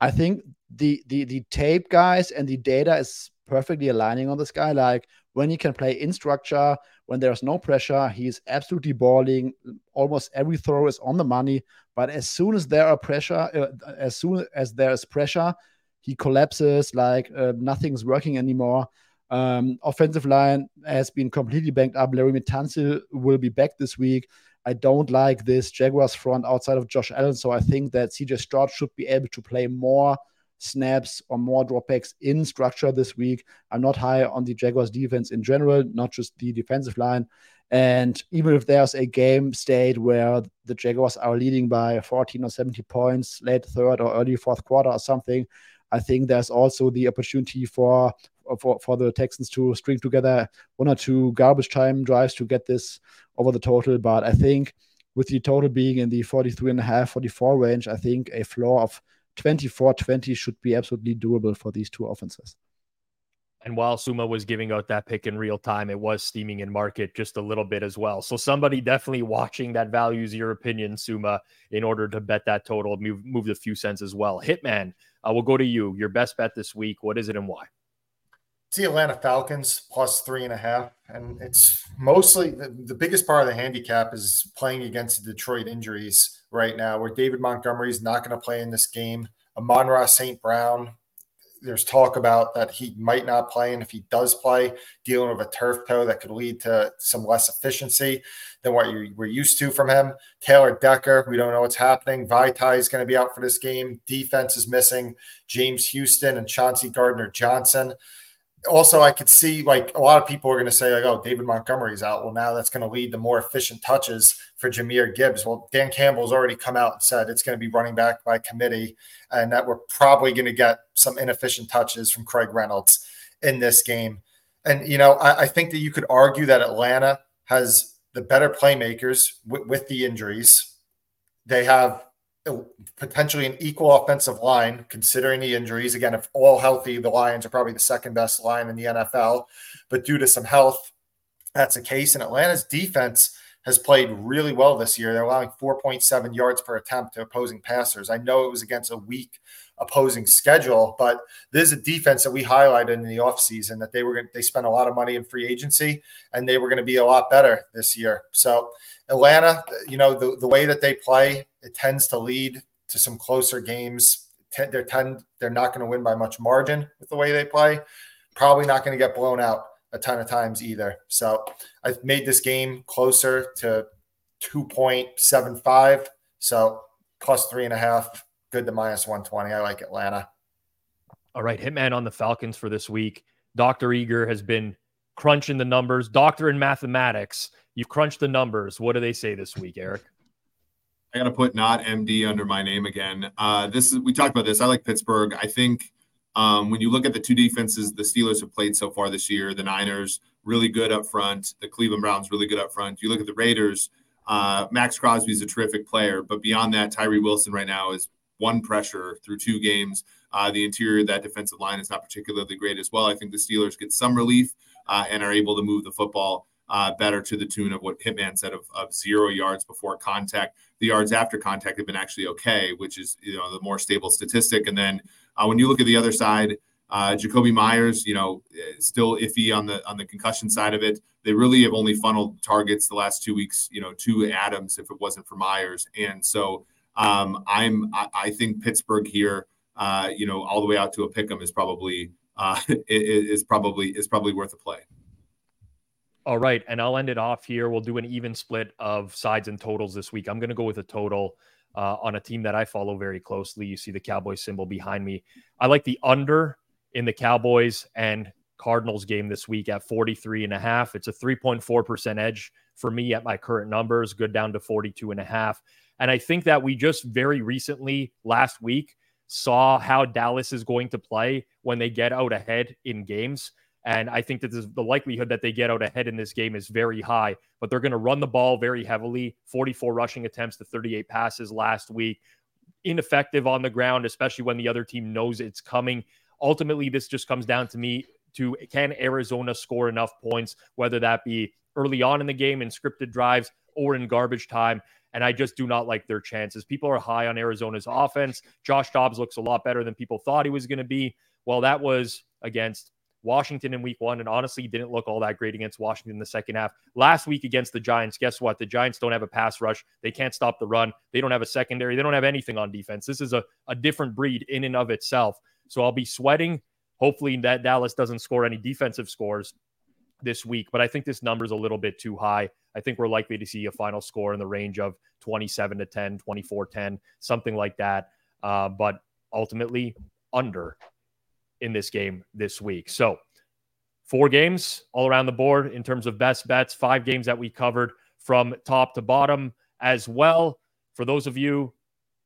I think the the the tape guys and the data is perfectly aligning on this guy. Like when he can play in structure, when there's no pressure, he's absolutely balling. Almost every throw is on the money. But as soon as there are pressure, uh, as soon as there is pressure, he collapses. Like uh, nothing's working anymore. Um, offensive line has been completely banked up. Laremy Tunsil will be back this week. I don't like this Jaguars front outside of Josh Allen. So I think that CJ Stroud should be able to play more snaps or more dropbacks in structure this week. I'm not high on the Jaguars defense in general, not just the defensive line. And even if there's a game state where the Jaguars are leading by 14 or 70 points late third or early fourth quarter or something, I think there's also the opportunity for for, for the Texans to string together one or two garbage time drives to get this over the total. But I think with the total being in the 43 and a half, 44 range, I think a floor of 24 20 should be absolutely doable for these two offenses. And while Sommer was giving out that pick in real time, it was steaming in market just a little bit as well. So somebody definitely watching that values your opinion, Sommer, in order to bet that total, move move a few cents as well. Hitman, uh, we'll go to you. Your best bet this week. What is it and why? It's the Atlanta Falcons plus three and a half. And it's mostly the, the biggest part of the handicap is playing against the Detroit injuries right now, where David Montgomery is not going to play in this game. Amon-Ra St. Brown, there's talk about that he might not play, and if he does play, dealing with a turf toe that could lead to some less efficiency than what you were used to from him. Taylor Decker, we don't know what's happening. Vaitai is going to be out for this game. Defense is missing James Houston and Chauncey Gardner Johnson also I could see like a lot of people are going to say like, oh, David Montgomery's out. Well, now that's going to lead to more efficient touches for Jahmyr Gibbs. Well, Dan Campbell's already come out and said it's going to be running back by committee, and that we're probably going to get some inefficient touches from Craig Reynolds in this game. And you know, I, I think that you could argue that Atlanta has the better playmakers with, with the injuries. They have potentially an equal offensive line, considering the injuries. Again, if all healthy, the Lions are probably the second best line in the NFL. But due to some health, that's the case. And Atlanta's defense has played really well this year. They're allowing 4.7 yards per attempt to opposing passers. I know it was against a weak opposing schedule. But this is a defense that we highlighted in the offseason that they were going they spent a lot of money in free agency and they were going to be a lot better this year. So Atlanta, you know, the, the way that they play, it tends to lead to some closer games. They're tend they're not going to win by much margin with the way they play. Probably not going to get blown out a ton of times either. So I've made this game closer to 2.75. So plus three and a half, good to minus 120. I like Atlanta. All right. Hitman on the Falcons for this week. Dr. Eager has been crunching the numbers. Doctor in mathematics. You've crunched the numbers. What do they say this week, Eric? I got to put not MD under my name again. Uh, this is we talked about this. I like Pittsburgh. I think um, when you look at the two defenses the Steelers have played so far this year, the Niners really good up front, the Cleveland Browns really good up front. You look at the Raiders, uh, Crosby is a terrific player, but beyond that, Tyree Wilson right now is one pressure through two games. Uh, the interior of that defensive line is not particularly great as well. I think the Steelers get some relief uh, and are able to move the football uh, better to the tune of what Hitman said of, of, zero yards before contact. The yards after contact have been actually okay, which is you know the more stable statistic. And then when you look at the other side, uh, Jakobi Meyers, you know, still iffy on the on the concussion side of it. They really have only funneled targets the last two weeks, you know, to Adams if it wasn't for Meyers. And so um, I'm I, I, think Pittsburgh here, uh, you know, all the way out to a pick 'em is probably uh, is probably is probably worth a play. All right. And I'll end it off here. We'll do an even split of sides and totals this week. I'm going to go with a total uh, on a team that I follow very closely. You see the Cowboys symbol behind me. I like the under in the Cowboys and Cardinals game this week at 43 and a half. It's a 3.4% edge for me at my current numbers, good down to 42 and a half. And I think that we just very recently last week saw how Dallas is going to play when they get out ahead in games. And I think that the likelihood that they get out ahead in this game is very high, but they're going to run the ball very heavily 44 rushing attempts to 38 passes last week. Ineffective on the ground, especially when the other team knows it's coming. Ultimately, this just comes down to me to can Arizona score enough points, whether that be early on in the game in scripted drives or in garbage time. And I just do not like their chances. People are high on Arizona's offense. Josh Dobbs looks a lot better than people thought he was going to be. Well, that was against Washington in week one, and honestly didn't look all that great against Washington in the second half. Last week against the Giants, guess what? The Giants don't have a pass rush. They can't stop the run. They don't have a secondary. They don't have anything on defense. This is a, a different breed in and of itself. So I'll be sweating. Hopefully that Dallas doesn't score any defensive scores this week, but I think this number is a little bit too high. I think we're likely to see a final score in the range of 27 to 10, 24 10, something like that. Uh, but ultimately, under in this game this week. So, four games all around the board in terms of best bets, five games that we covered from top to bottom as well. For those of you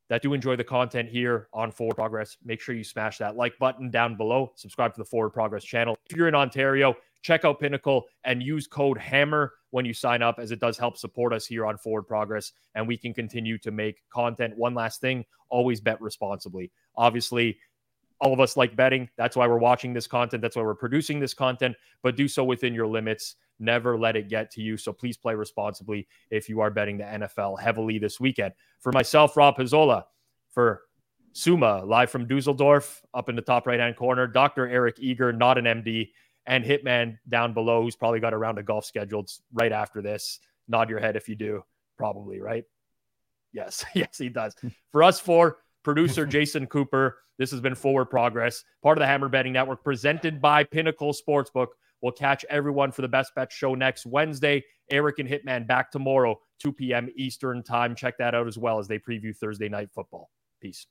that do enjoy the content here on Forward Progress, make sure you smash that like button down below. Subscribe to the Forward Progress channel. If you're in Ontario, check out Pinnacle and use code HAMMER when you sign up, as it does help support us here on Forward Progress and we can continue to make content. One last thing always bet responsibly. Obviously, all of us like betting. That's why we're watching this content. That's why we're producing this content, but do so within your limits. Never let it get to you. So please play responsibly if you are betting the NFL heavily this weekend. For myself, Rob Pizzola, for Sommer, live from Dusseldorf, up in the top right hand corner, Dr. Eric Eager, not an MD, and Hitman down below, who's probably got a round of golf scheduled right after this. Nod your head if you do, probably, right? Yes, yes, he does. For us four, producer Jason Cooper, this has been Forward Progress, part of the Hammer Betting Network, presented by Pinnacle Sportsbook. We'll catch everyone for the Best Bet show next Wednesday. Eric and Hitman back tomorrow, 2 p.m. Eastern Time. Check that out as well as they preview Thursday night football. Peace.